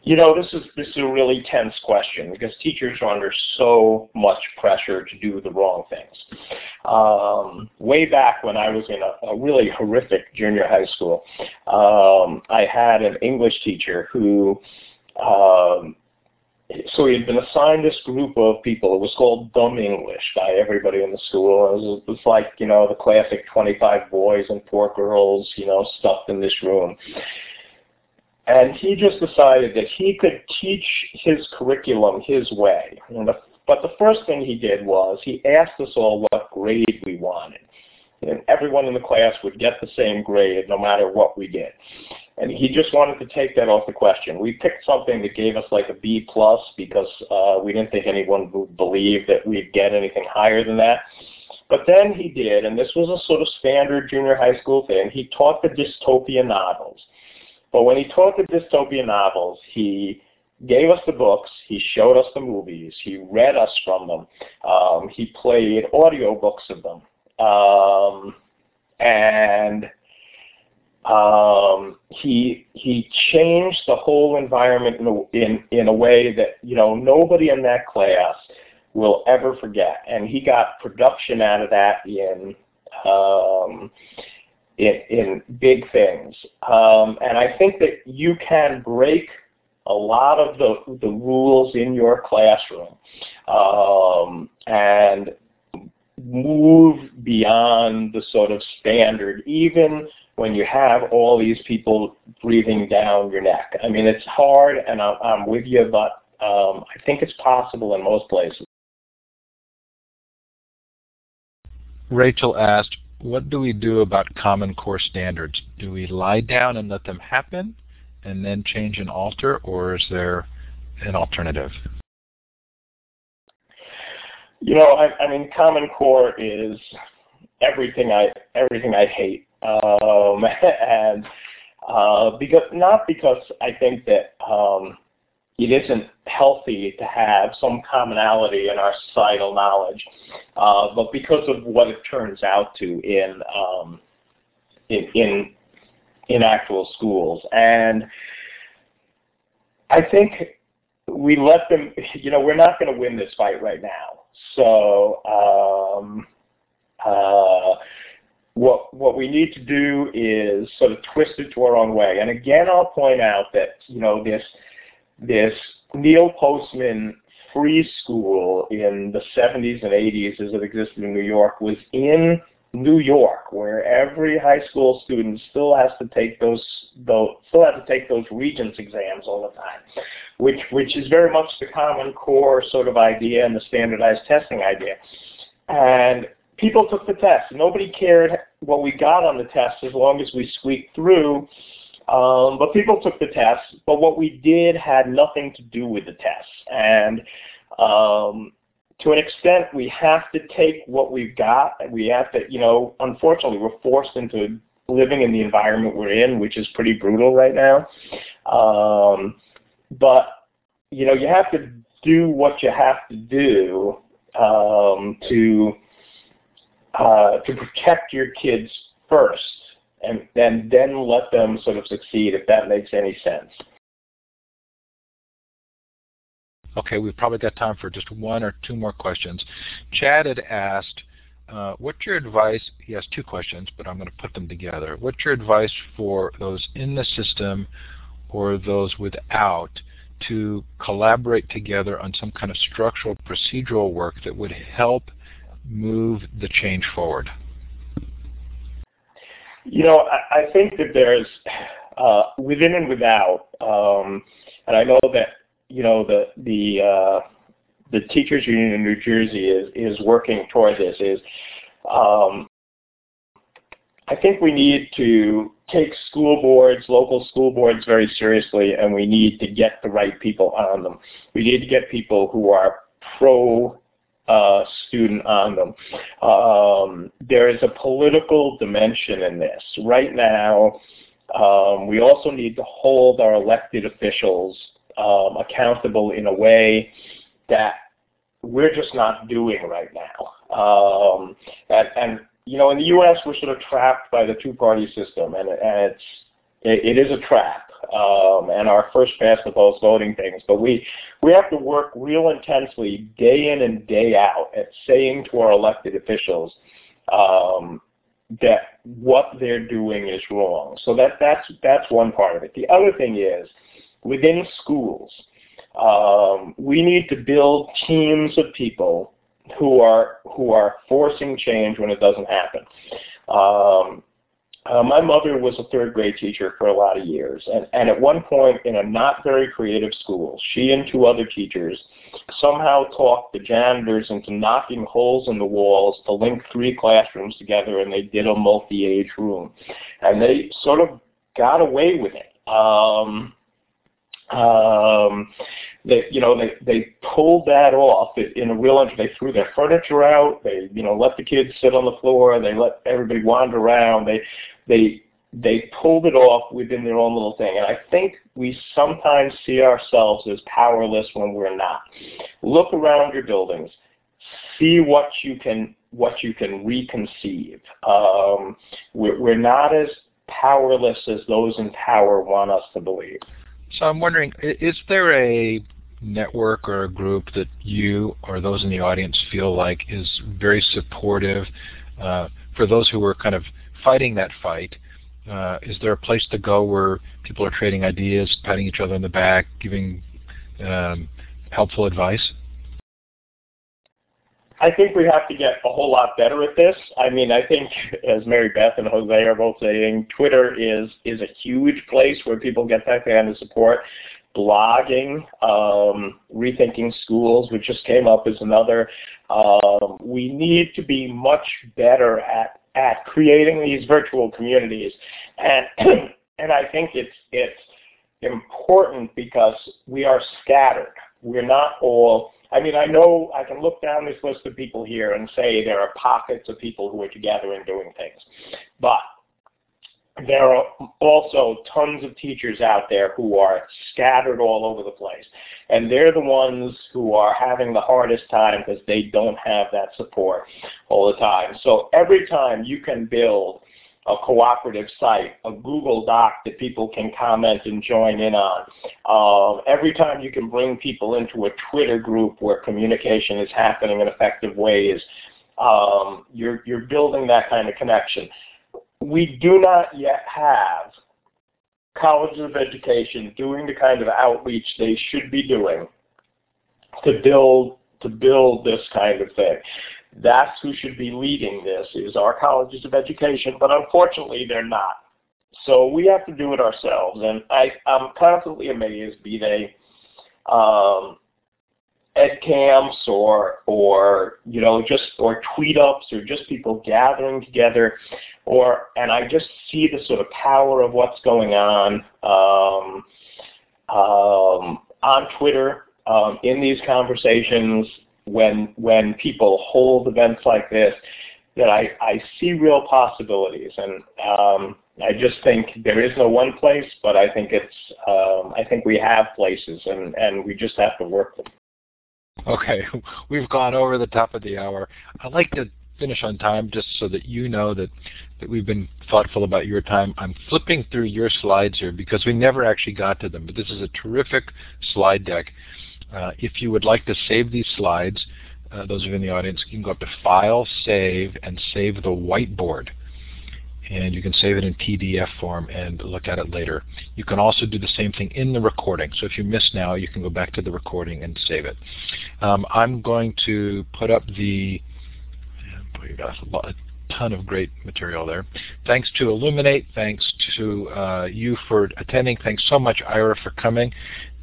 You know, this is this is a really tense question because teachers are under so much pressure to do the wrong things. Um, way back when I was in a, a really horrific junior high school, um, I had an English teacher who um, so he had been assigned this group of people. It was called Dumb English by everybody in the school. It was, it was like, you know, the classic 25 boys and four girls, you know, stuffed in this room. And he just decided that he could teach his curriculum his way. The, but the first thing he did was he asked us all what grade we wanted. And everyone in the class would get the same grade no matter what we did. And he just wanted to take that off the question. We picked something that gave us like a B plus because uh, we didn't think anyone would believe that we'd get anything higher than that. But then he did, and this was a sort of standard junior high school thing. He taught the dystopia novels. But when he taught the dystopia novels, he gave us the books, he showed us the movies, he read us from them, um, he played audio books of them. Um, and um, he he changed the whole environment in a, in in a way that you know nobody in that class will ever forget. And he got production out of that in um, in, in big things. Um, and I think that you can break a lot of the, the rules in your classroom um, and move beyond the sort of standard, even when you have all these people breathing down your neck. I mean, it's hard, and I'm, I'm with you, but um, I think it's possible in most places. Rachel asked, what do we do about Common Core standards? Do we lie down and let them happen and then change and alter, or is there an alternative? You know, I, I mean, Common Core is everything I everything I hate, um, and uh, because not because I think that um, it isn't healthy to have some commonality in our societal knowledge, uh, but because of what it turns out to in um, in, in in actual schools, and I think we let them. You know, we're not going to win this fight right now. So um, uh, what what we need to do is sort of twist it to our own way. And again, I'll point out that you know this this Neil Postman free school in the 70s and 80s as it existed in New York was in New York, where every high school student still has to take those, still has to take those regents exams all the time, which which is very much the Common Core sort of idea and the standardized testing idea. And people took the test. Nobody cared what we got on the test as long as we squeaked through. Um, but people took the test. But what we did had nothing to do with the test. And um, to an extent, we have to take what we've got. We have to, you know, unfortunately, we're forced into living in the environment we're in, which is pretty brutal right now. Um, but, you know, you have to do what you have to do um, to uh, to protect your kids first, and then then let them sort of succeed if that makes any sense. Okay, we've probably got time for just one or two more questions. Chad had asked, uh, what's your advice? He has two questions, but I'm going to put them together. What's your advice for those in the system or those without to collaborate together on some kind of structural procedural work that would help move the change forward? You know, I, I think that there's uh, within and without, um, and I know that you know the the uh, the teachers union in New Jersey is is working toward this is um, I think we need to take school boards, local school boards very seriously, and we need to get the right people on them. We need to get people who are pro uh, student on them. Um, there is a political dimension in this. Right now, um, we also need to hold our elected officials um, accountable in a way that we're just not doing right now. Um, and, and, you know, in the U.S., we're sort of trapped by the two-party system, and, and it's it, it is a trap. Um, and our first past the post voting things, but we we have to work real intensely day in and day out at saying to our elected officials um, that what they're doing is wrong. So that that's that's one part of it. The other thing is within schools, um, we need to build teams of people who are who are forcing change when it doesn't happen. Um, uh, my mother was a third grade teacher for a lot of years, and, and at one point in a not very creative school, she and two other teachers somehow talked the janitors into knocking holes in the walls to link three classrooms together, and they did a multi-age room. And they sort of got away with it. Um, um, they, you know, they, they pulled that off in a real, they threw their furniture out, they, you know, let the kids sit on the floor, they let everybody wander around, they, they, they pulled it off within their own little thing. And I think we sometimes see ourselves as powerless when we're not. Look around your buildings, see what you can, what you can reconceive. Um, we're, we're not as powerless as those in power want us to believe. So I'm wondering, is there a network or a group that you or those in the audience feel like is very supportive uh, for those who are kind of fighting that fight, uh, is there a place to go where people are trading ideas, patting each other on the back, giving um, helpful advice? I think we have to get a whole lot better at this. I mean, I think, as Mary Beth and Jose are both saying, Twitter is is a huge place where people get that kind of support. Blogging, um, rethinking schools, which just came up as another. Um, we need to be much better at at creating these virtual communities, and and I think it's it's important because we are scattered. We're not all I mean, I know I can look down this list of people here and say there are pockets of people who are together and doing things. But there are also tons of teachers out there who are scattered all over the place. And they're the ones who are having the hardest time because they don't have that support all the time. So every time you can build a cooperative site, a Google Doc that people can comment and join in on. Um, every time you can bring people into a Twitter group where communication is happening in effective ways, um, you're, you're building that kind of connection. We do not yet have colleges of education doing the kind of outreach they should be doing to build to build this kind of thing. That's who should be leading this, is our colleges of education, but unfortunately they're not. So we have to do it ourselves, and I, I'm constantly amazed, be they um, ed camps or or you know just or tweet ups or just people gathering together or and I just see the sort of power of what's going on um, um, on Twitter um, in these conversations when when people hold events like this that I, I see real possibilities and um, I just think there is no one place but I think it's um, I think we have places and, and we just have to work them. Okay, we've gone over the top of the hour. I'd like to finish on time just so that you know that, that we've been thoughtful about your time. I'm flipping through your slides here because we never actually got to them, but this is a terrific slide deck. Uh, if you would like to save these slides, uh, those of you in the audience, you can go up to File, Save, and save the whiteboard. And you can save it in PDF form and look at it later. You can also do the same thing in the recording. So if you miss now, you can go back to the recording and save it. Um, I'm going to put up the, boy, you got a ton of great material there. Thanks to Elluminate. Thanks to uh, you for attending. Thanks so much, Ira, for coming.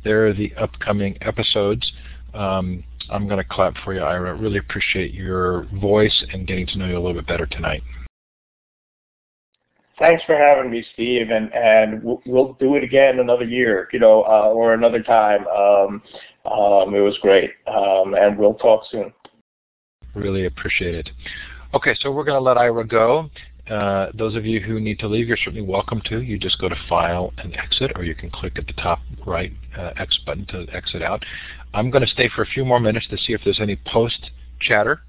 There are the upcoming episodes. Um, I'm going to clap for you, Ira. Really appreciate your voice and getting to know you a little bit better tonight. Thanks for having me, Steve, and and we'll, we'll do it again another year, you know, uh, or another time. Um, um, it was great, um, and we'll talk soon. Really appreciate it. Okay, so we're going to let Ira go. Uh, those of you who need to leave, you're certainly welcome to. You just go to File and Exit, or you can click at the top right uh, X button to exit out. I'm going to stay for a few more minutes to see if there's any post-chatter.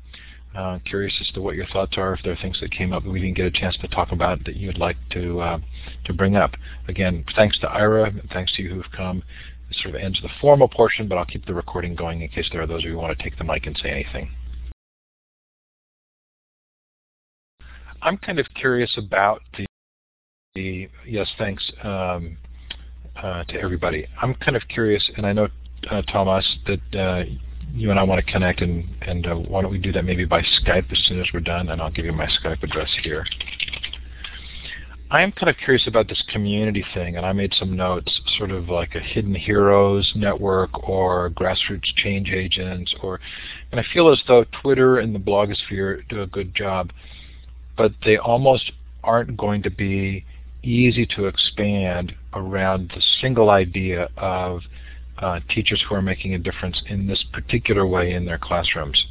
Uh, curious as to what your thoughts are, if there are things that came up that we didn't get a chance to talk about that you'd like to uh, to bring up. Again, thanks to Ira, and thanks to you who've come. This sort of ends the formal portion, but I'll keep the recording going in case there are those of you who want to take the mic and say anything. I'm kind of curious about the, the yes, thanks um, uh, to everybody. I'm kind of curious, and I know, uh, Thomas, that uh, you and I want to connect, and, and uh, why don't we do that maybe by Skype as soon as we're done, and I'll give you my Skype address here. I am kind of curious about this community thing, and I made some notes, sort of like a hidden heroes network or grassroots change agents, or, and I feel as though Twitter and the blogosphere do a good job but they almost aren't going to be easy to expand around the single idea of uh, teachers who are making a difference in this particular way in their classrooms.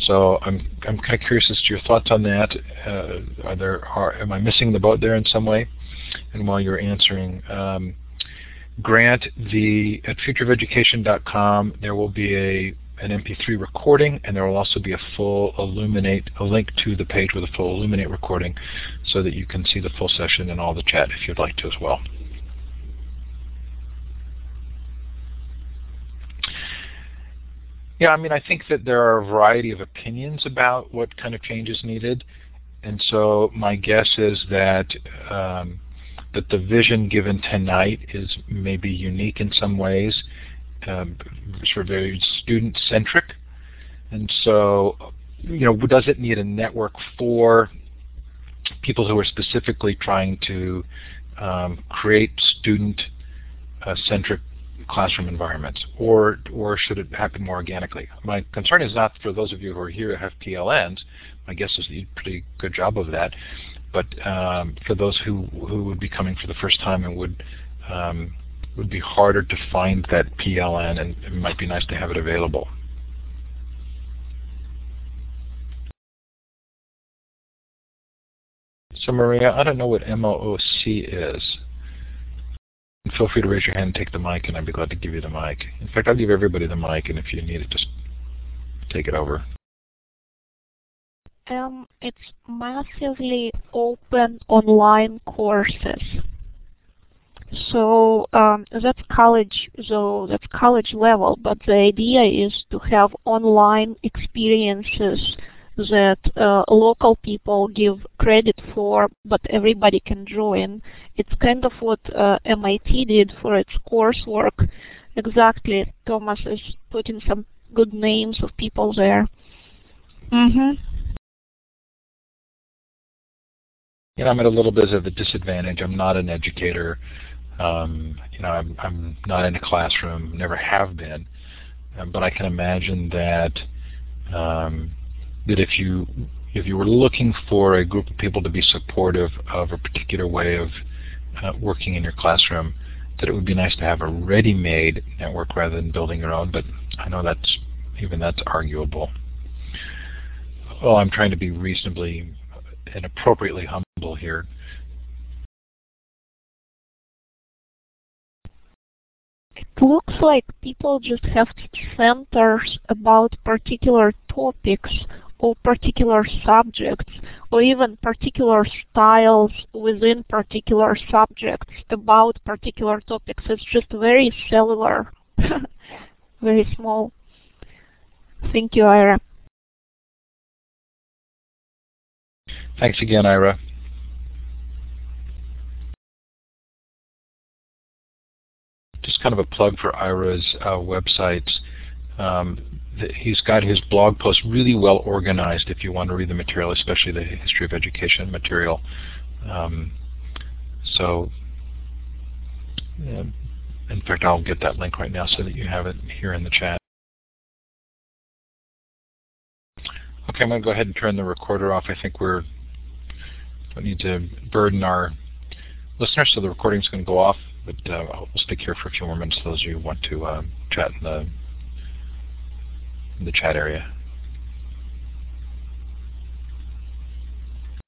So I'm I'm kind of curious as to your thoughts on that. Uh, are there are am I missing the boat there in some way? And while you're answering, um, Grant, the at futureofeducation.com there will be a an MP3 recording, and there will also be a full Elluminate, a link to the page with a full Elluminate recording so that you can see the full session and all the chat if you'd like to as well. Yeah, I mean, I think that there are a variety of opinions about what kind of change is needed, and so my guess is that um, that the vision given tonight is maybe unique in some ways, um, sort of very student-centric. And so, you know, does it need a network for people who are specifically trying to um, create student-centric classroom environments, or or should it happen more organically? My concern is not for those of you who are here who have PLNs. My guess is you did a pretty good job of that. But um, for those who who would be coming for the first time and would um, would be harder to find that PLN, and it might be nice to have it available. So Maria, I don't know what MOOC is. Feel free to raise your hand and take the mic, and I'd be glad to give you the mic. In fact, I'll give everybody the mic, and if you need it, just take it over. Um, it's massively open online courses. So um, that's college, so that's college level, but the idea is to have online experiences that uh, local people give credit for, but everybody can join. It's kind of what uh, MIT did for its coursework. Exactly, Thomas is putting some good names of people there. Mm-hmm. You know, I'm at a little bit of a disadvantage. I'm not an educator. Um, you know, I'm, I'm not in a classroom, never have been. Um, but I can imagine that um, that if you if you were looking for a group of people to be supportive of a particular way of uh, working in your classroom, that it would be nice to have a ready-made network rather than building your own. But I know that's even that's arguable. Well, I'm trying to be reasonably and appropriately humble here. It looks like people just have centers about particular topics or particular subjects or even particular styles within particular subjects about particular topics. It's just very cellular, very small. Thank you, Ira. Thanks again, Ira. Just kind of a plug for Ira's uh, websites. Um, he's got his blog posts really well organized if you want to read the material, especially the history of education material. Um, so, in fact, I'll get that link right now so that you have it here in the chat. Okay, I'm going to go ahead and turn the recorder off. I think we're don't need to burden our listeners, so the recording is going to go off. But uh, we'll stick here for a few more minutes. Those of you who want to uh, chat in the in the chat area.